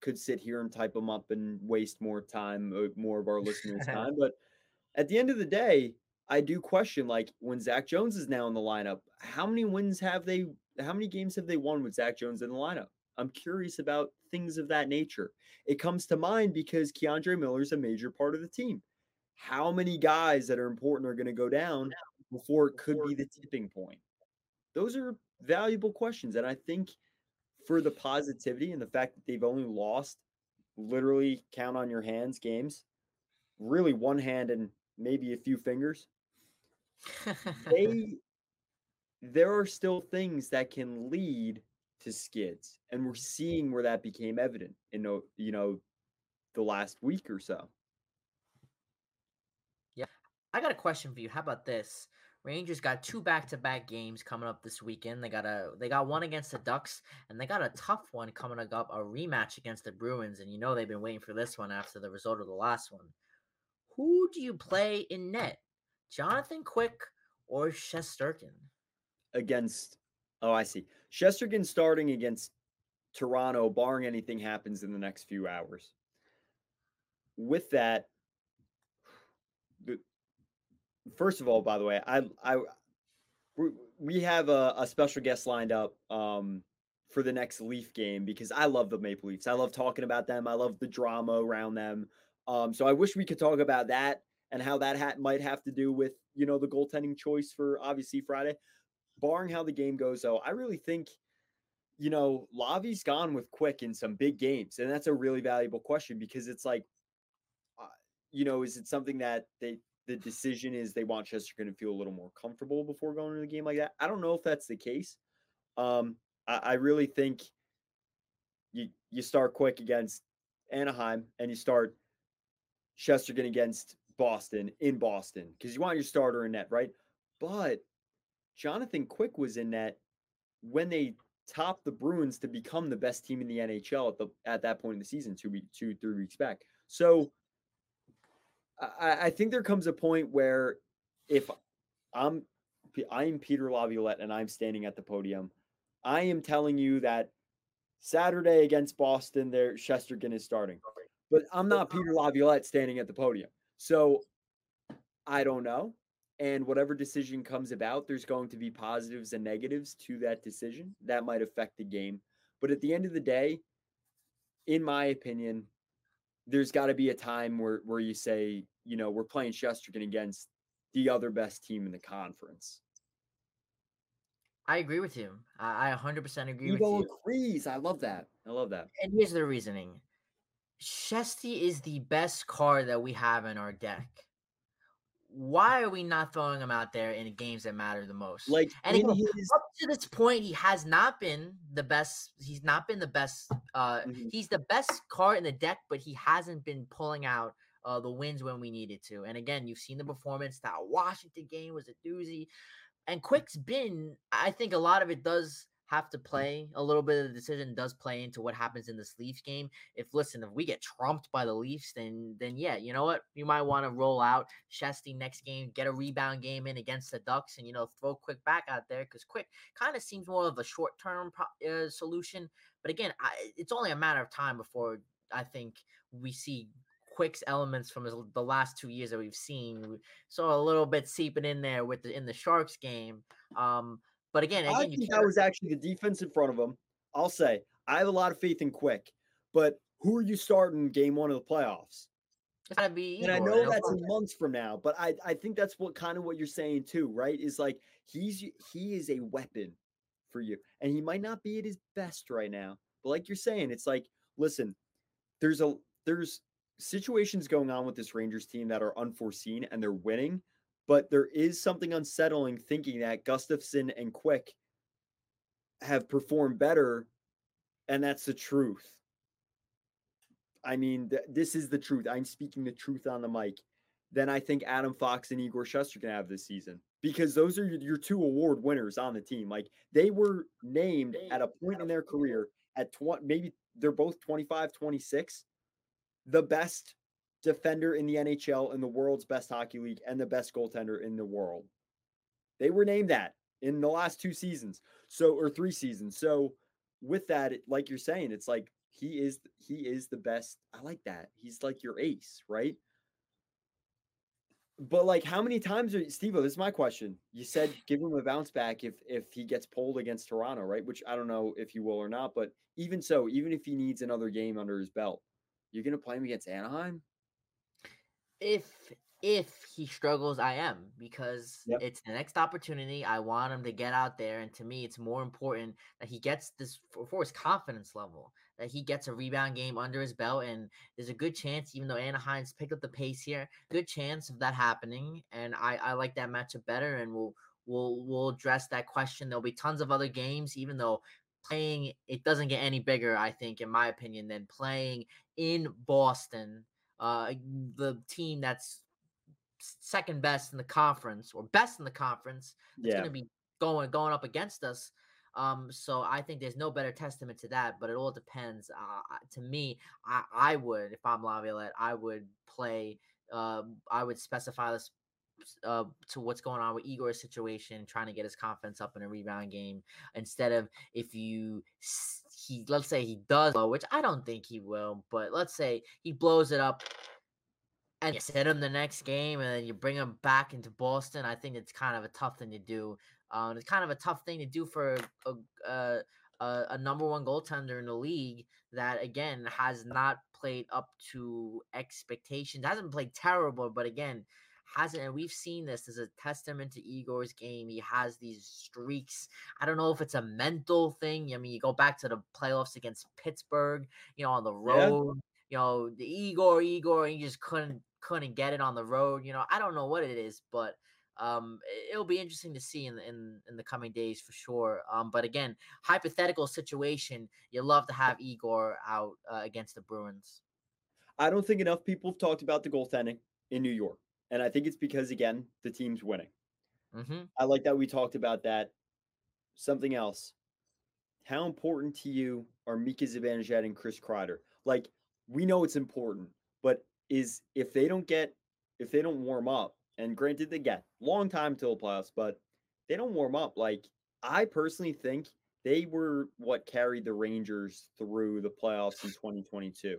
could sit here and type them up and waste more time, uh, more of our listeners' time. But at the end of the day, I do question like when Zach Jones is now in the lineup, how many wins have they? How many games have they won with Zach Jones in the lineup? I'm curious about things of that nature. It comes to mind because K'Andre Miller is a major part of the team. How many guys that are important are going to go down before it could be the tipping point? Those are valuable questions. And I think for the positivity and the fact that they've only lost literally count on your hands games, really one hand and maybe a few fingers, they there are still things that can lead to skids. And we're seeing where that became evident in you know the last week or so. Yeah. I got a question for you. How about this? Rangers got two back-to-back games coming up this weekend. They got a they got one against the Ducks, and they got a tough one coming up, a rematch against the Bruins. And you know they've been waiting for this one after the result of the last one. Who do you play in net, Jonathan Quick or Shesterkin? Against Oh, I see. Shesterkin starting against Toronto, barring anything happens in the next few hours. With that, the, first of all, by the way, I I we, have a, a special guest lined up um, for the next Leaf game because I love the Maple Leafs. I love talking about them. I love the drama around them. Um, so I wish we could talk about that and how that hat might have to do with you know the goaltending choice for obviously Friday. Barring how the game goes, though, I really think you know Lavi's gone with Quick in some big games, and that's a really valuable question because it's like, uh, you know, is it something that they the decision is they want Shesterkin to feel a little more comfortable before going into the game like that? I don't know if that's the case. Um, I, I really think you you start quick against Anaheim and you start Shesterkin against Boston in Boston because you want your starter in net, right? But Jonathan Quick was in net when they topped the Bruins to become the best team in the NHL at the at that point in the season, two week, two three weeks back. So I, I think there comes a point where if I'm I'm Peter Laviolette and I'm standing at the podium, I am telling you that Saturday against Boston, there Shesterkin is starting. But I'm not Peter Laviolette standing at the podium. So I don't know. And whatever decision comes about, there's going to be positives and negatives to that decision that might affect the game. But at the end of the day, in my opinion, there's got to be a time where where you say, you know, we're playing Shesterkin against the other best team in the conference. I agree with you. I, I 100% agree Evo with you. agrees. I love that. I love that. And here's the reasoning. Shesty is the best card that we have in our deck. Why are we not throwing him out there in games that matter the most? Like, and in again, his- up to this point, he has not been the best. He's not been the best. Uh, Mhm. He's the best card in the deck, but he hasn't been pulling out uh, the wins when we needed to. And again, you've seen the performance. That Washington game was a doozy. And Quick's been, I think a lot of it does have to play. A little bit of the decision does play into what happens in this Leafs game. If listen, if we get trumped by the Leafs, then then yeah, you know what? You might want to roll out Shesty next game, get a rebound game in against the Ducks, and you know throw Quick back out there because Quick kind of seems more of a short term pro- uh, solution. But again, I, it's only a matter of time before I think we see Quick's elements from his, the last two years that we've seen. We saw a little bit seeping in there with the in the Sharks game. Um, but again, I again, you think that was actually the defense in front of him. I'll say I have a lot of faith in Quick, but who are you starting game one of the playoffs? it's gotta be. And I know no that's in months from now, but I I think that's what kind of what you're saying too, right? Is like he's he is a weapon for you, and he might not be at his best right now, but like you're saying, it's like listen, there's a there's situations going on with this Rangers team that are unforeseen and they're winning, but there is something unsettling thinking that Gustafsson and Quick have performed better, and that's the truth. I mean, th- this is the truth. I'm speaking the truth on the mic. Then I think Adam Fox and Igor Shesterkin have this season because those are your, your two award winners on the team. Like they were named at a point in their career at 20, maybe they're both 25, 26, the best defender in the NHL in the world's best hockey league and the best goaltender in the world. They were named that in the last two seasons. So or three seasons. So with that, like you're saying, it's like he is he is the best. I like that. He's like your ace, right? But like, how many times are Steve? This is my question. You said give him a bounce back if if he gets pulled against Toronto, right? Which I don't know if he will or not. But even so, even if he needs another game under his belt, you're gonna play him against Anaheim. if if he struggles, I am because Yep. it's the next opportunity. I want him to get out there, and to me, it's more important that he gets this for, for his confidence level. That he gets a rebound game under his belt, and there's a good chance, even though Anaheim's picked up the pace here, good chance of that happening. And I I like that matchup better, and we'll we'll we'll address that question. There'll be tons of other games, even though playing it doesn't get any bigger. I think, in my opinion, than playing in Boston uh, the team that's second best in the conference or best in the conference it's Yeah, going to be going going up against us. Um, so I think there's no better testament to that. But it all depends. Uh, to me, I, I would if I'm Laviolette, I would play. Uh, I would specify this uh, to what's going on with Igor's situation, trying to get his confidence up in a rebound game instead of if you he let's say he does blow, which I don't think he will, but let's say he blows it up and you sit him the next game and then you bring him back into Boston. I think it's kind of a tough thing to do. Um, it's kind of a tough thing to do for a, a, a, a number one goaltender in the league that again has not played up to expectations. Hasn't played terrible, but again, hasn't and we've seen this as a testament to Igor's game. He has these streaks. I don't know if it's a mental thing. I mean, you go back to the playoffs against Pittsburgh, you know, on the road, yeah. you know, the Igor, Igor, he just couldn't couldn't get it on the road. You know, I don't know what it is, but um, it'll be interesting to see in, in in the coming days for sure. Um, but again, hypothetical situation, you love to have Igor out uh, against the Bruins. I don't think enough people have talked about the goaltending in New York, and I think it's because again the team's winning. Mm-hmm. I like that we talked about that. Something else. How important to you are Mika Zibanejad and Chris Kreider? Like we know it's important, but is if they don't get if they don't warm up, and granted, they get long time till playoffs, but they don't warm up. Like I personally think they were what carried the Rangers through the playoffs in 2022.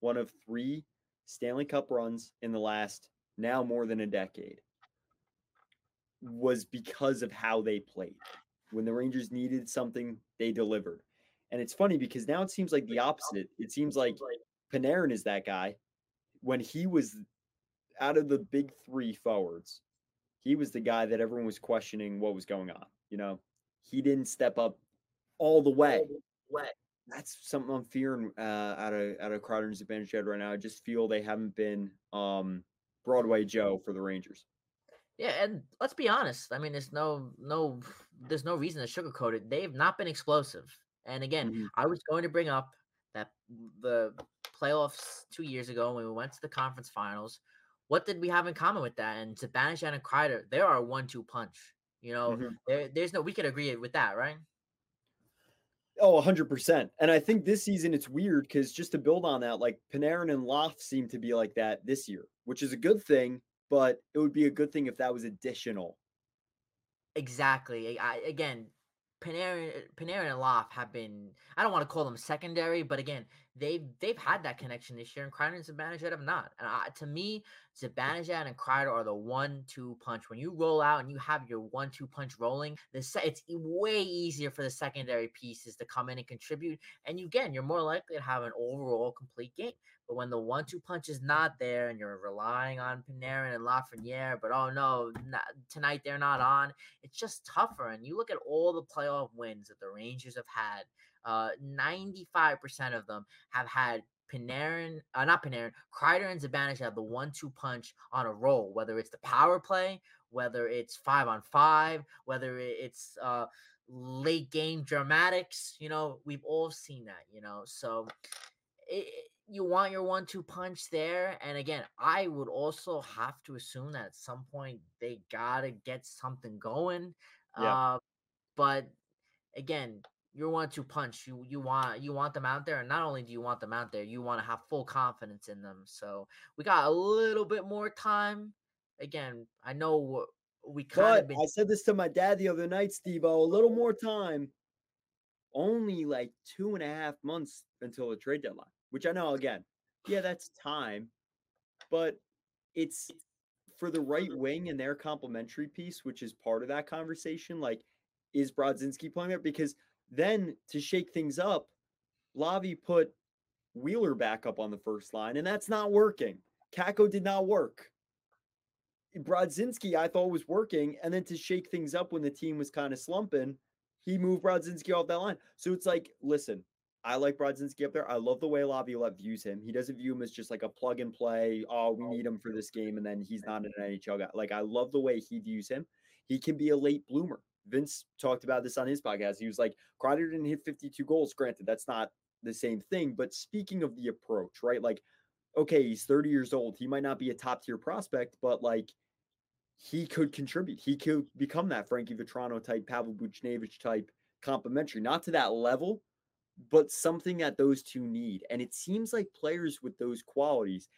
One of three Stanley Cup runs in the last now more than a decade was because of how they played. When the Rangers needed something, they delivered. And it's funny because now it seems like the opposite. It seems like Panarin is that guy. When he was out of the big three forwards, he was the guy that everyone was questioning what was going on. You know, he didn't step up all the way. That's something I'm fearing uh, out of out of Kreider and Zibanejad right now. I just feel they haven't been um, Broadway Joe for the Rangers. Yeah, and let's be honest. I mean, there's no no there's no reason to sugarcoat it. They've not been explosive. And again, mm-hmm. I was going to bring up that the playoffs two years ago when we went to the conference finals, what did we have in common with that? And Zibanejad and Kreider, they are a one-two punch. You know, mm-hmm. there, there's no we could agree with that, right? Oh, 100%. And I think this season it's weird because just to build on that, like Panarin and Loft seem to be like that this year, which is a good thing, but it would be a good thing if that was additional. Exactly. I, again, Panarin, Panarin and Loft have been, I don't want to call them secondary, but again, they've they've had that connection this year, and Kreider and Zibanejad have not. And I, to me, Zibanejad and Kreider are the one-two punch. When you roll out and you have your one-two punch rolling, the se- it's way easier for the secondary pieces to come in and contribute. And you, again, you're more likely to have an overall complete game. But when the one-two punch is not there, and you're relying on Panarin and Lafreniere, but oh no, not, tonight they're not on. It's just tougher. And you look at all the playoff wins that the Rangers have had uh, 95% of them have had Panarin, uh, not Panarin, Kreider and Zibanejad have the one-two punch on a roll, whether it's the power play, whether it's five on five, whether it's uh, late game dramatics. You know, we've all seen that. You know, so it, you want your one-two punch there, and again, I would also have to assume that at some point they gotta get something going. Yeah. Uh, but again, you're to punch. You you want you want them out there, and not only do you want them out there, you want to have full confidence in them. So we got a little bit more time. Again, I know we kind of. Been- I said this to my dad the other night, Steve. A little more time. Only like two and a half months until the trade deadline, which I know again, yeah, that's time, but it's for the right mm-hmm. wing and their complementary piece, which is part of that conversation. Like, is Brodzinski playing there? Because then to shake things up, Lavi put Wheeler back up on the first line, and that's not working. Kakko did not work. Brodzinski, I thought was working, and then to shake things up when the team was kind of slumping, he moved Brodzinski off that line. So it's like, listen, I like Brodzinski up there. I love the way Laviolette views him. He doesn't view him as just like a plug and play. Oh, we oh, need him for this game, and then he's not an NHL guy. Like I love the way he views him. He can be a late bloomer. Vince talked about this on his podcast. He was like, Kreider didn't hit 52 goals. Granted, that's not the same thing. But speaking of the approach, right? Like, okay, he's 30 years old. He might not be a top tier prospect, but like he could contribute. He could become that Frankie Vatrano type, Pavel Buchnevich type complimentary. Not to that level, but something that those two need. And it seems like players with those qualities,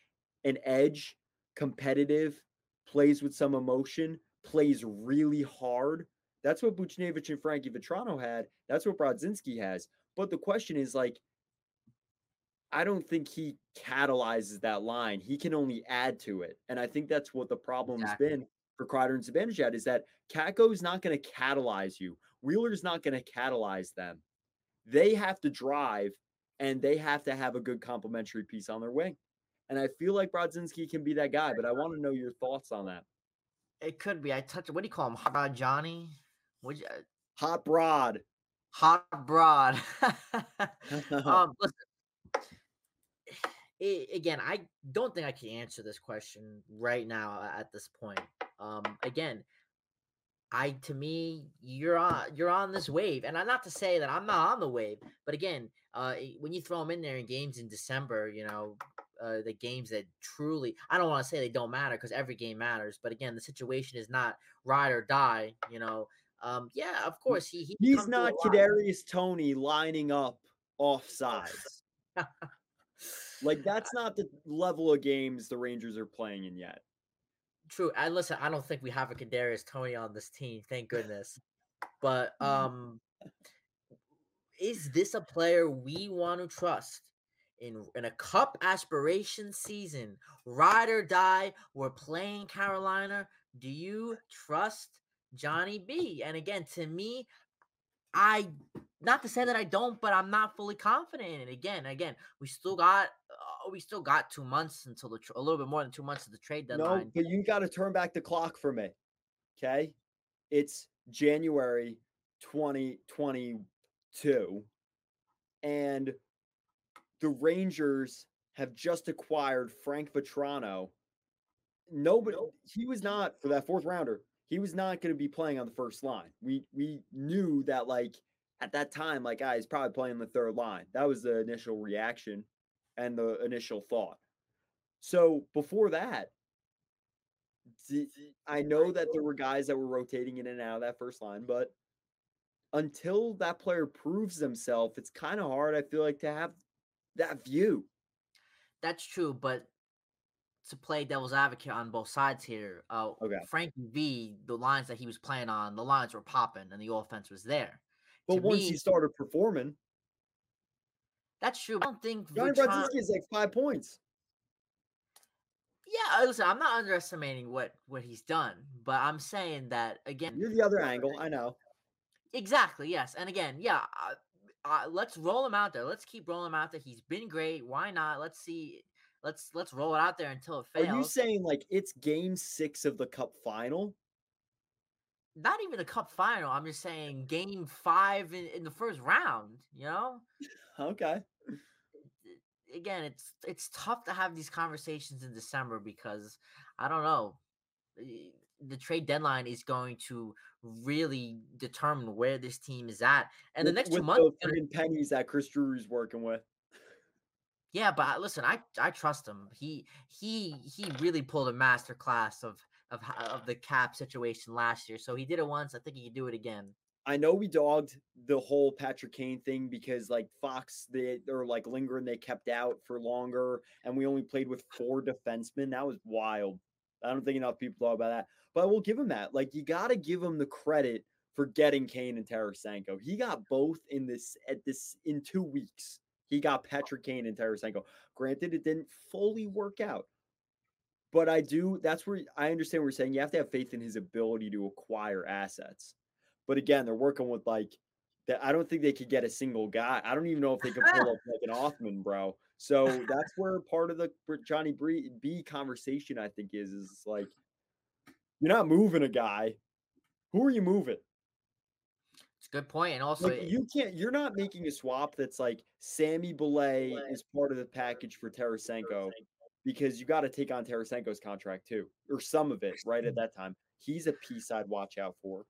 an edge, competitive, plays with some emotion, plays really hard that's what Buchnevich and Frankie Vatrano had. That's what Brodzinski has. But the question is like, I don't think he catalyzes that line. He can only add to it. And I think that's what the problem exactly. has been for Kreider and Zibanejad is that Kakko is not going to catalyze you. Wheeler's not going to catalyze them. They have to drive and they have to have a good complementary piece on their wing. And I feel like Brodzinski can be that guy, but I want to know your thoughts on that. It could be. I touch. What do you call him? Johnny? Would you? Uh Hot Broad. Hot Broad. um, listen. It, again, I don't think I can answer this question right now at this point. Um, again, I to me, you're on you're on this wave, and I'm not to say that I'm not on the wave, but again, uh, when you throw them in there in games in December, you know, uh, the games that truly I don't want to say they don't matter because every game matters, but again, the situation is not ride or die. You know, um, yeah, of course he, he he's not Kadarius Toney lining up off sides. like that's not the level of games the Rangers are playing in yet. True. And listen, I don't think we have a Kadarius Toney on this team, thank goodness. But um is this a player we want to trust? in in a cup aspiration season, ride or die. We're playing Carolina. Do you trust Johnny B? And again, to me, I not to say that I don't, but I'm not fully confident in it. Again, again, we still got uh, we still got two months until the a little bit more than two months of the trade deadline. No, but you got to turn back the clock for me. Okay, it's January 2022, and the Rangers have just acquired Frank Vatrano. Nobody, he was not for that fourth rounder. He was not going to be playing on the first line. We we knew that like at that time, like guys ah, probably playing the third line. That was the initial reaction and the initial thought. So before that, I know that there were guys that were rotating in and out of that first line, but until that player proves himself, it's kind of hard. I feel like to have that view. That's true, but to play devil's advocate on both sides here, uh, okay. Frankie V, the lines that he was playing on, the lines were popping and the offense was there. But to once me, he started performing, that's true. I don't think Johnny is like five points. Yeah, listen, I'm not underestimating what what he's done, but I'm saying that again. You're the other angle, I know. Exactly. Yes, and again, yeah uh, let's roll him out there. Let's keep rolling him out there. He's been great. Why not? Let's see. Let's let's roll it out there until it fails. Are you saying like it's game six of the cup final? Not even the cup final. I'm just saying game five in, in the first round, you know? okay. Again, it's it's tough to have these conversations in December because I don't know eh, the trade deadline is going to really determine where this team is at. And with, the next two months, the pennies that Chris Drury's working with. Yeah, but listen, I I trust him. He he he really pulled a master class of of of the cap situation last year. So he did it once. I think he could do it again. I know we dogged the whole Patrick Kane thing because like Fox they or like Lindgren they kept out for longer and we only played with four defensemen. That was wild. I don't think enough people thought about that. But I will give him that. Like you got to give him the credit for getting Kane and Tarasenko. He got both in this at this in two weeks. He got Patrick Kane and Tarasenko. Granted, it didn't fully work out. But I do, that's where I understand what you're saying. You have to have faith in his ability to acquire assets. But again, they're working with like that. I don't think they could get a single guy. I don't even know if they could pull up like an Othmann, bro. So that's where part of the Johnny B conversation I think is is like you're not moving a guy. Who are you moving? It's a good point. And also, like, you can't, you're not making a swap that's like Sammy Blais is part of the package for Tarasenko because you got to take on Tarasenko's contract too, or some of it right at that time. He's a piece I'd watch out for.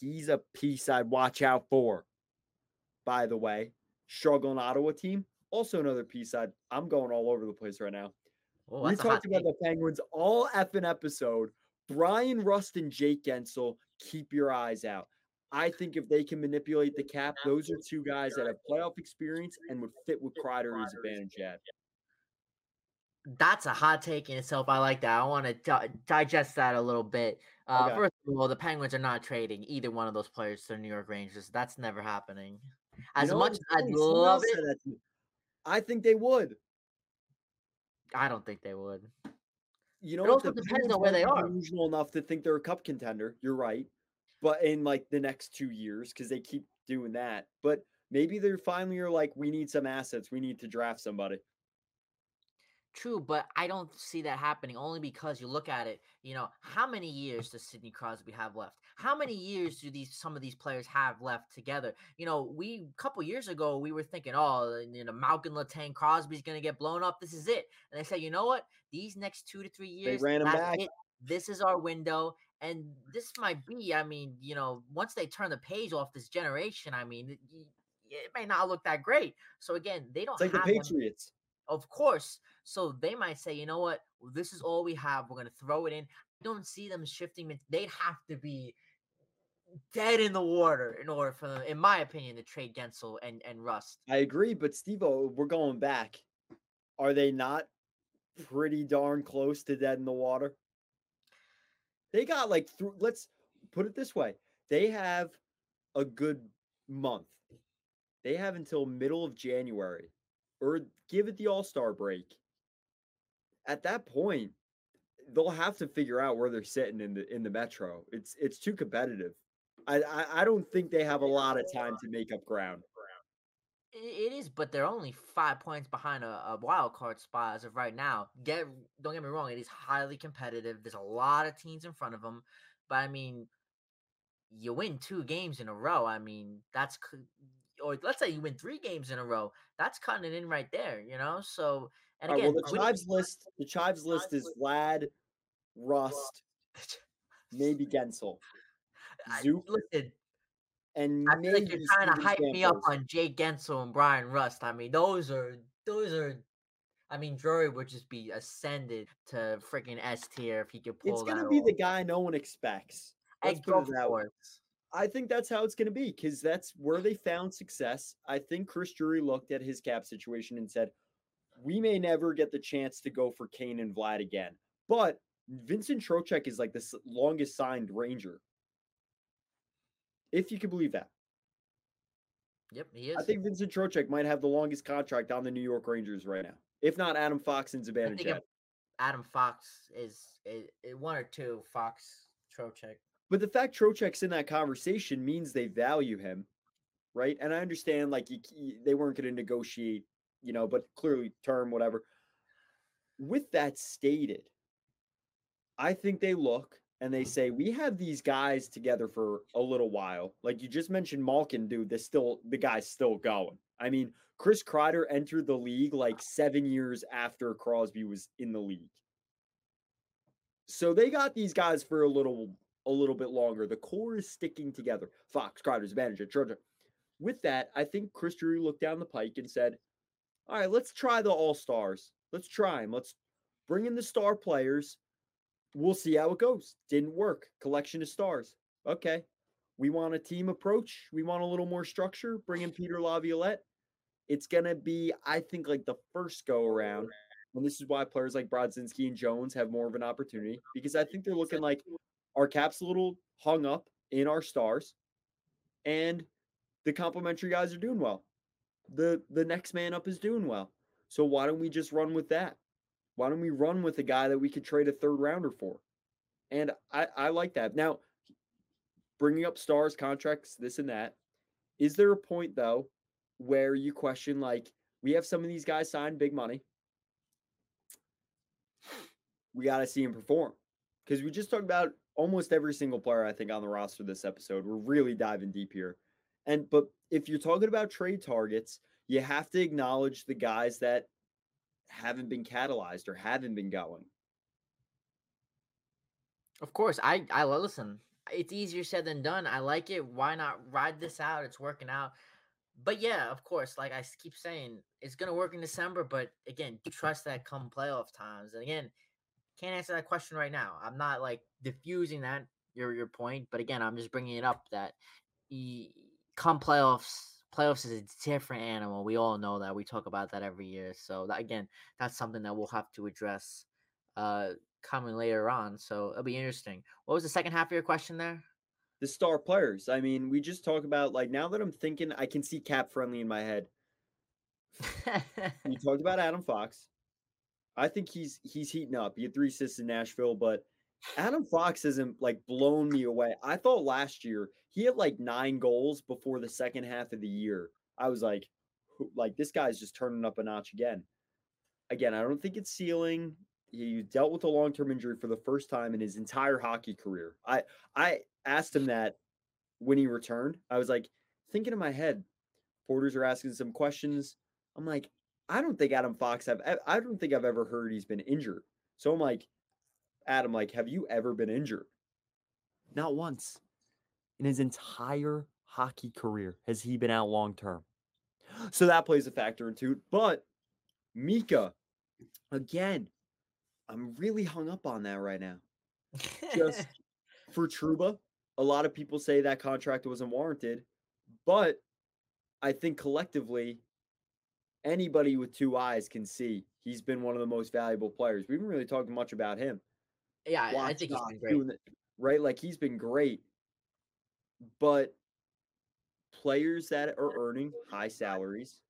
He's a piece I'd watch out for. By the way, struggling Ottawa team, also another piece I'd, I'm going all over the place right now. Oh, we talked about the Penguins all effing episode. Bryan Rust and Jake Guentzel, keep your eyes out. I think if they can manipulate the cap, those are two guys that have playoff experience and would fit with Kreider's advantage at. That's a hot take in itself. I like that. I want to di- digest that a little bit. Uh, okay. First of all, the Penguins are not trading either one of those players to the New York Rangers. That's never happening. As you know much as I'd love it, I think they would. I don't think they would. you know, it also the depends on where they are. Delusional enough to think they're a cup contender. You're right, but in like the next two years, because they keep doing that. But maybe they're finally are like, we need some assets. We need to draft somebody. True, but I don't see that happening only because you look at it, you know, how many years does Sidney Crosby have left? How many years do these some of these players have left together? You know, we a couple years ago we were thinking, oh, you know, Malkin Letang Crosby's gonna get blown up. This is it. And they said, you know what? These next two to three years, they ran him back. It. This is our window. And this might be, I mean, you know, once they turn the page off this generation, I mean, it, it may not look that great. So again, they don't it's like the Patriots. Them of course. So they might say, you know what, this is all we have. We're gonna throw it in. I don't see them shifting. They'd have to be dead in the water in order for them, in my opinion, to trade Guentzel and, and Rust. I agree, but Steve, we're going back. Are they not pretty darn close to dead in the water? They got like through let's put it this way. They have a good month. They have until middle of January or give it the All Star break. At that point, they'll have to figure out where they're sitting in the in the Metro. It's it's too competitive. I I, I don't think they have a lot of time to make up ground. It is, but they're only five points behind a, a, wild card spot as of right now. Get don't get me wrong; it is highly competitive. There's a lot of teams in front of them, but I mean, you win two games in a row. I mean, that's or let's say you win three games in a row, that's cutting it in right there, you know. So and again, right, well, the Chives list, the Chives list is Vlad, Rust, maybe Guentzel, Zook, listen, and I feel like you're trying to hype me up on Jay Guentzel and Bryan Rust. I mean, those are those are. I mean, Drury would just be ascended to freaking S tier if he could pull. It's gonna be off. the guy no one expects. Let's put it that way. I think that's how it's going to be because that's where they found success. I think Chris Drury looked at his cap situation and said, we may never get the chance to go for Kane and Vlad again. But Vincent Trocheck is like the longest signed Ranger. If you can believe that. Yep, he is. I think Vincent Trocheck might have the longest contract on the New York Rangers right now. If not Adam Fox and Zibanejad. Adam Fox is, is, is one or two Fox Trocheck. But the fact Trocheck's in that conversation means they value him, right? And I understand like you, they weren't going to negotiate, you know, but clearly term whatever. With that stated, I think they look and they say we have these guys together for a little while. Like you just mentioned, Malkin, dude. This still the guy's still going. I mean, Chris Kreider entered the league like seven years after Crosby was in the league. So they got these guys for a little a little bit longer. The core is sticking together. Fox, Crowder's manager, Georgia. With that, I think Chris Drury looked down the pike and said, All right, let's try the all stars. Let's try them. Let's bring in the star players. We'll see how it goes. Didn't work. Collection of stars. Okay. We want a team approach. We want a little more structure. Bring in Peter Laviolette. It's going to be, I think, like the first go around. And this is why players like Brodzinski and Jones have more of an opportunity because I think they're looking like our cap's a little hung up in our stars, and the complimentary guys are doing well. The the next man up is doing well. So why don't we just run with that? Why don't we run with a guy that we could trade a third rounder for? And I, I like that. Now, bringing up stars, contracts, this and that. Is there a point though where you question like we have some of these guys signed big money? We got to see him perform because we just talked about almost every single player I think on the roster this episode. We're really diving deep here. And but if you're talking about trade targets, you have to acknowledge the guys that haven't been catalyzed or haven't been going. Of course, I I listen. It's easier said than done. I like it. Why not ride this out? It's working out. But yeah, of course, like I keep saying, it's gonna work in December. But again, trust that come playoff times. And again, can't answer that question right now. I'm not like diffusing that your your point, but again, I'm just bringing it up that he, come playoffs, playoffs is a different animal. We all know that. We talk about that every year. So that, again, that's something that we'll have to address uh coming later on. So it'll be interesting. What was the second half of your question there? The star players. I mean, we just talk about like now that I'm thinking, I can see cap friendly in my head. you talked about Adam Fox. I think he's he's heating up. He had three assists in Nashville, but Adam Fox hasn't like blown me away. I thought last year he had like nine goals before the second half of the year. I was like, like this guy's just turning up a notch again. Again, I don't think it's ceiling. He dealt with a long term injury for the first time in his entire hockey career. I I asked him that when he returned. I was like thinking in my head, porters are asking some questions. I'm like, I don't think Adam Fox have I don't think I've ever heard he's been injured. So I'm like, Adam, like, have you ever been injured? Not once. In his entire hockey career has he been out long term. So that plays a factor into it. But Mika, again, I'm really hung up on that right now. Just for Trouba, a lot of people say that contract wasn't warranted, but I think collectively anybody with two eyes can see he's been one of the most valuable players. We haven't really talked much about him. Yeah, I think he's been great. right? Like he's been great. But players that are earning high salaries,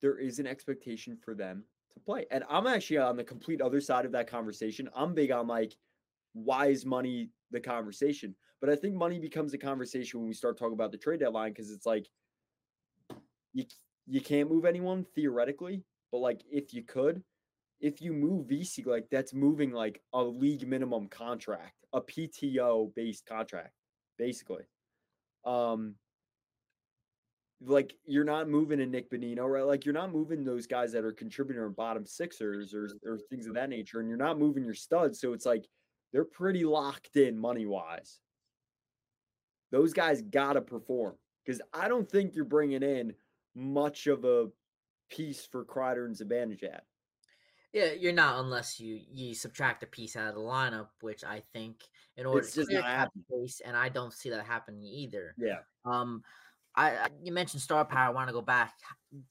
there is an expectation for them to play. And I'm actually on the complete other side of that conversation. I'm big on like, why is money the conversation? But I think money becomes a conversation when we start talking about the trade deadline because it's like you you can't move anyone theoretically, but like if you could, if you move Vesey, like that's moving like a league minimum contract, a PTO based contract, basically. Um, like you're not moving a Nick Bonino, right? Like you're not moving those guys that are contributor and bottom sixers or or things of that nature, and you're not moving your studs. So it's like they're pretty locked in money wise. Those guys gotta perform because I don't think you're bringing in much of a piece for Kreider and Zibanejad. Yeah, you're not unless you you subtract a piece out of the lineup, which I think in order it's to clear cap space, and I don't see that happening either. Yeah. Um, I, I you mentioned star power. I want to go back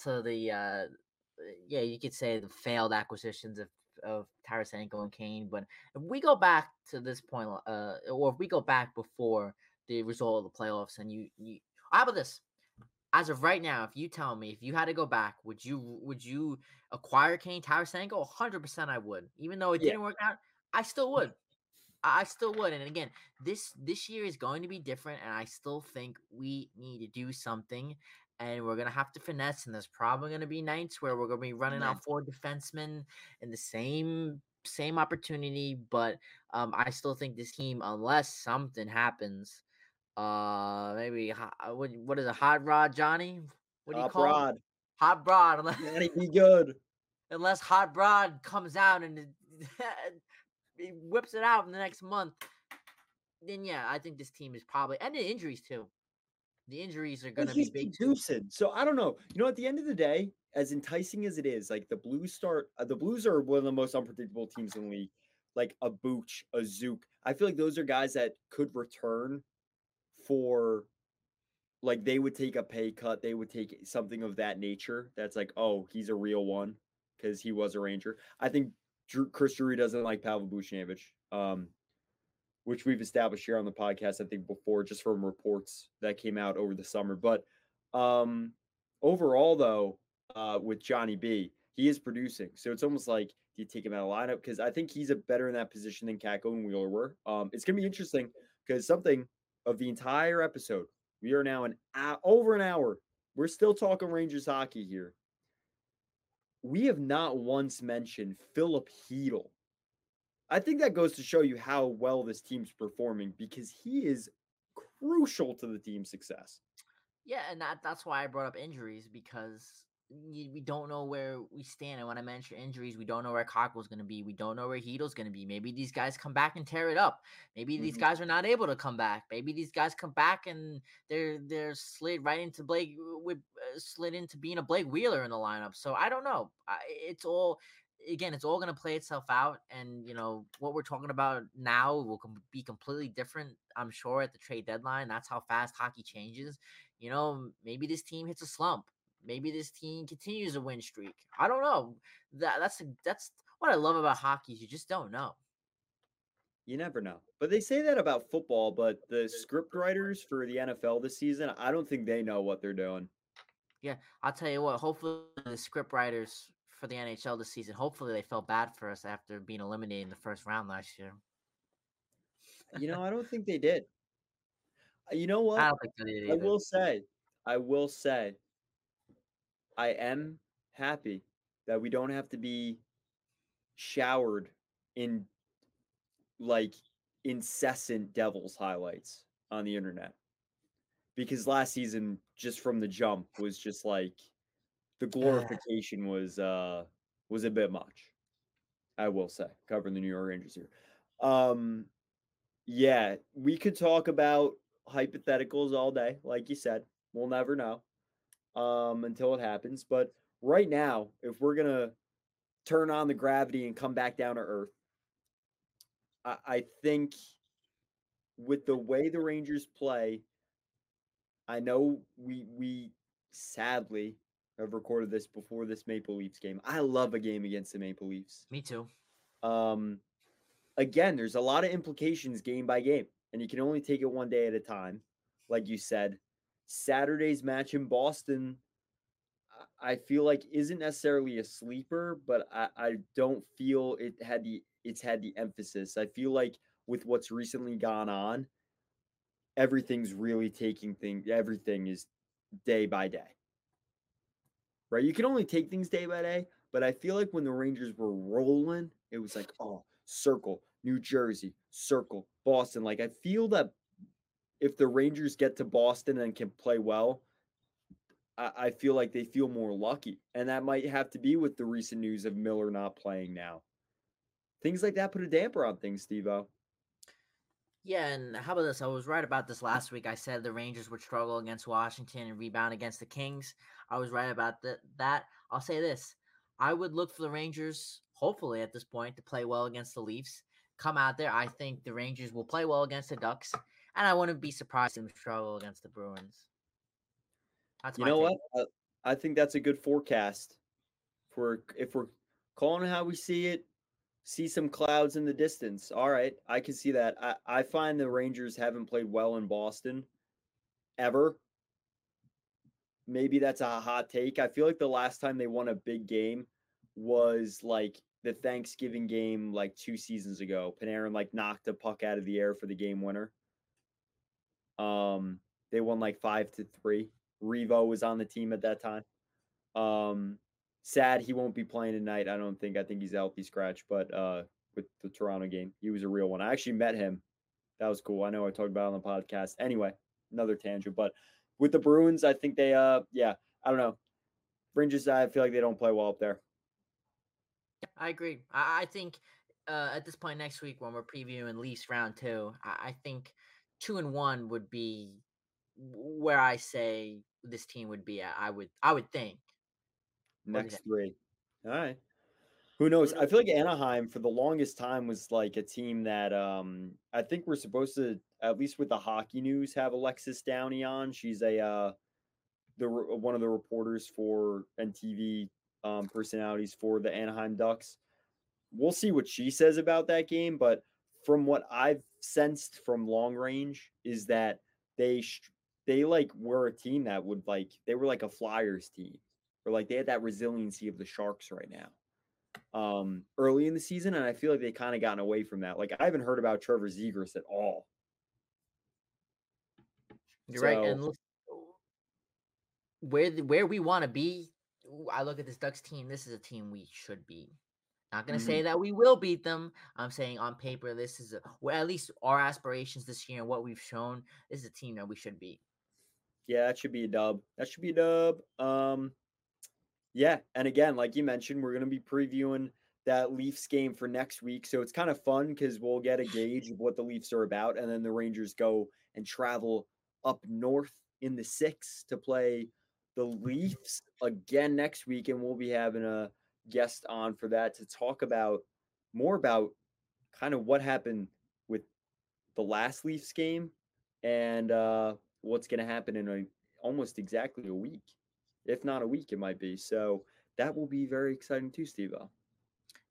to the uh, yeah, you could say the failed acquisitions of of Tarasenko and Kane, but if we go back to this point, uh, or if we go back before the result of the playoffs, and you you how about this? As of right now, if you tell me if you had to go back, would you would you acquire Kane Tarasenko? 100% I would. Even though it didn't work out, I still would. I still would. And again, this this year is going to be different, and I still think we need to do something. And we're gonna have to finesse, and there's probably gonna be nights where we're gonna be running yeah. out four defensemen in the same same opportunity. But um, I still think this team, unless something happens, uh, maybe uh, what what is a hot rod, Johnny? What do you call hot call rod. It? Hot broad. Unless, Johnny, be good. Unless hot rod comes out and it, he whips it out in the next month, then yeah, I think this team is probably and the injuries too. The injuries are going to be big. Producing. So I don't know. You know, at the end of the day, as enticing as it is, like the Blues start, uh, the Blues are one of the most unpredictable teams in the league. Like a Booch, a Zook. I feel like those are guys that could return for like they would take a pay cut, they would take something of that nature. That's like, oh, he's a real one because he was a Ranger. I think Drew, Chris Drury doesn't like Pavel Buchnevich, um, which we've established here on the podcast. I think before, just from reports that came out over the summer. But um, overall, though, uh, with Johnny B, he is producing. So it's almost like do you take him out of lineup? Because I think he's a better in that position than Kakko and Wheeler were. Um, it's gonna be interesting because something of the entire episode. We are now an over an hour. We're still talking Rangers hockey here. We have not once mentioned Philip Chytil. I think that goes to show you how well this team's performing because he is crucial to the team's success. Yeah, and that that's why I brought up injuries because we don't know where we stand. And when I mention injuries, we don't know where Kakko's going to be. We don't know where Chytil's going to be. Maybe these guys come back and tear it up. Maybe mm-hmm. these guys are not able to come back. Maybe these guys come back and they're they're slid right into Blake with uh, slid into being a Blake Wheeler in the lineup. So I don't know. I, it's all again, it's all going to play itself out. And, you know, what we're talking about now will com- be completely different, I'm sure, at the trade deadline. That's how fast hockey changes. You know, maybe this team hits a slump. Maybe this team continues a win streak. I don't know. That that's that's what I love about hockey. You just don't know. You never know. But they say that about football, but the script writers for the NFL this season, I don't think they know what they're doing. Yeah, I'll tell you what, hopefully the script writers for the NHL this season. Hopefully, they felt bad for us after being eliminated in the first round last year. You know, I don't think they did. You know what? I don't think they did I will say, I will say, I am happy that we don't have to be showered in like incessant Devils highlights on the internet. Because last season, just from the jump, was just like the glorification was uh was a bit much. I will say, covering the New York Rangers here. Um yeah, we could talk about hypotheticals all day, like you said. We'll never know um, until it happens. But right now, if we're gonna turn on the gravity and come back down to earth, I, I think with the way the Rangers play, I know we we sadly have recorded this before this Maple Leafs game. I love a game against the Maple Leafs. Me too. Um, again, there's a lot of implications game by game, and you can only take it one day at a time. Like you said, Saturday's match in Boston, I- feel like isn't necessarily a sleeper, but I, I don't feel it had the it's had the emphasis. I feel like with what's recently gone on, everything's really taking things. Everything is day by day. Right? You can only take things day by day, but I feel like when the Rangers were rolling, it was like, oh, circle, New Jersey, circle, Boston. Like I feel that if the Rangers get to Boston and can play well, I, I feel like they feel more lucky. And that might have to be with the recent news of Miller not playing now. Things like that put a damper on things, Steve Yeah, and how about this? I was right about this last week. I said the Rangers would struggle against Washington and rebound against the Kings. I was right about that. That I'll say this: I would look for the Rangers, hopefully at this point, to play well against the Leafs. Come out there. I think the Rangers will play well against the Ducks, and I wouldn't be surprised if they struggle against the Bruins. That's You know take. what? I, I think that's a good forecast. If we're if we're calling how we see it, see some clouds in the distance. All right, I can see that. I, I find the Rangers haven't played well in Boston ever. Maybe that's a hot take. I feel like the last time they won a big game was like the Thanksgiving game like two seasons ago. Panarin like knocked a puck out of the air for the game winner. Um, they won like five to three. Revo was on the team at that time. Um, sad he won't be playing tonight. I don't think. I think he's healthy scratch, but uh, with the Toronto game, he was a real one. I actually met him. That was cool. I know I talked about on the podcast. Anyway, another tangent, but with the Bruins, I think they uh, yeah, I don't know. Rangers, I feel like they don't play well up there. I agree. I, I think uh, at this point next week when we're previewing Leafs round two, I, I think two and one would be where I say this team would be. at. I would I would think. Next three. All right. Who knows? I feel like Anaheim for the longest time was like a team that um I think we're supposed to at least with the hockey news have Alexis Downey on. She's a uh the one of the reporters for NTV um personalities for the Anaheim Ducks. We'll see what she says about that game, but from what I've sensed from long range is that they they like were a team that would like they were like a Flyers team or like they had that resiliency of the Sharks right now. Um, early in the season, and I feel like they kind of gotten away from that. Like I haven't heard about Trevor Zegras at all. You're right. And look, where the, where we want to be, I look at this Ducks team. This is a team we should beat. Not gonna Mm-hmm. say that we will beat them. I'm saying on paper, this is a, well, at least our aspirations this year and what we've shown. This is a team that we should beat. Yeah, that should be a dub. That should be a dub. Um, yeah, and again, like you mentioned, we're gonna be previewing that Leafs game for next week, so it's kind of fun because we'll get a gauge of what the Leafs are about, and then the Rangers go and travel up north in the six to play the Leafs again next week, and we'll be having a guest on for that to talk about more about kind of what happened with the last Leafs game and uh, what's going to happen in a almost exactly a week, if not a week, it might be. So that will be very exciting too, Steve.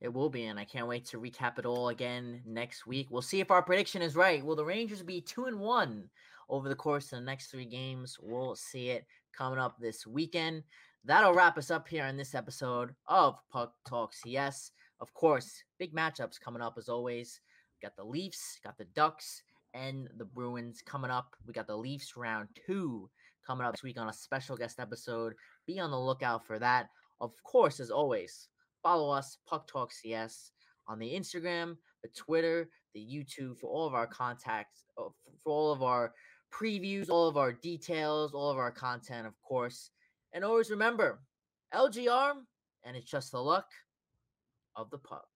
It will be, and I can't wait to recap it all again next week. We'll see if our prediction is right. Will the Rangers be two and one over the course of the next three games? We'll see it coming up this weekend. That'll wrap us up here in this episode of Puck Talk CS. Of course, big matchups coming up as always. Got the Leafs, got the Ducks, and the Bruins coming up. We got the Leafs round two coming up this week on a special guest episode. Be on the lookout for that. Of course, as always, follow us, Puck Talk CS, on the Instagram, the Twitter, the YouTube for all of our contacts, uh, for all of our previews, all of our details, all of our content, of course. And always remember, LGR, and it's just the luck of the puck.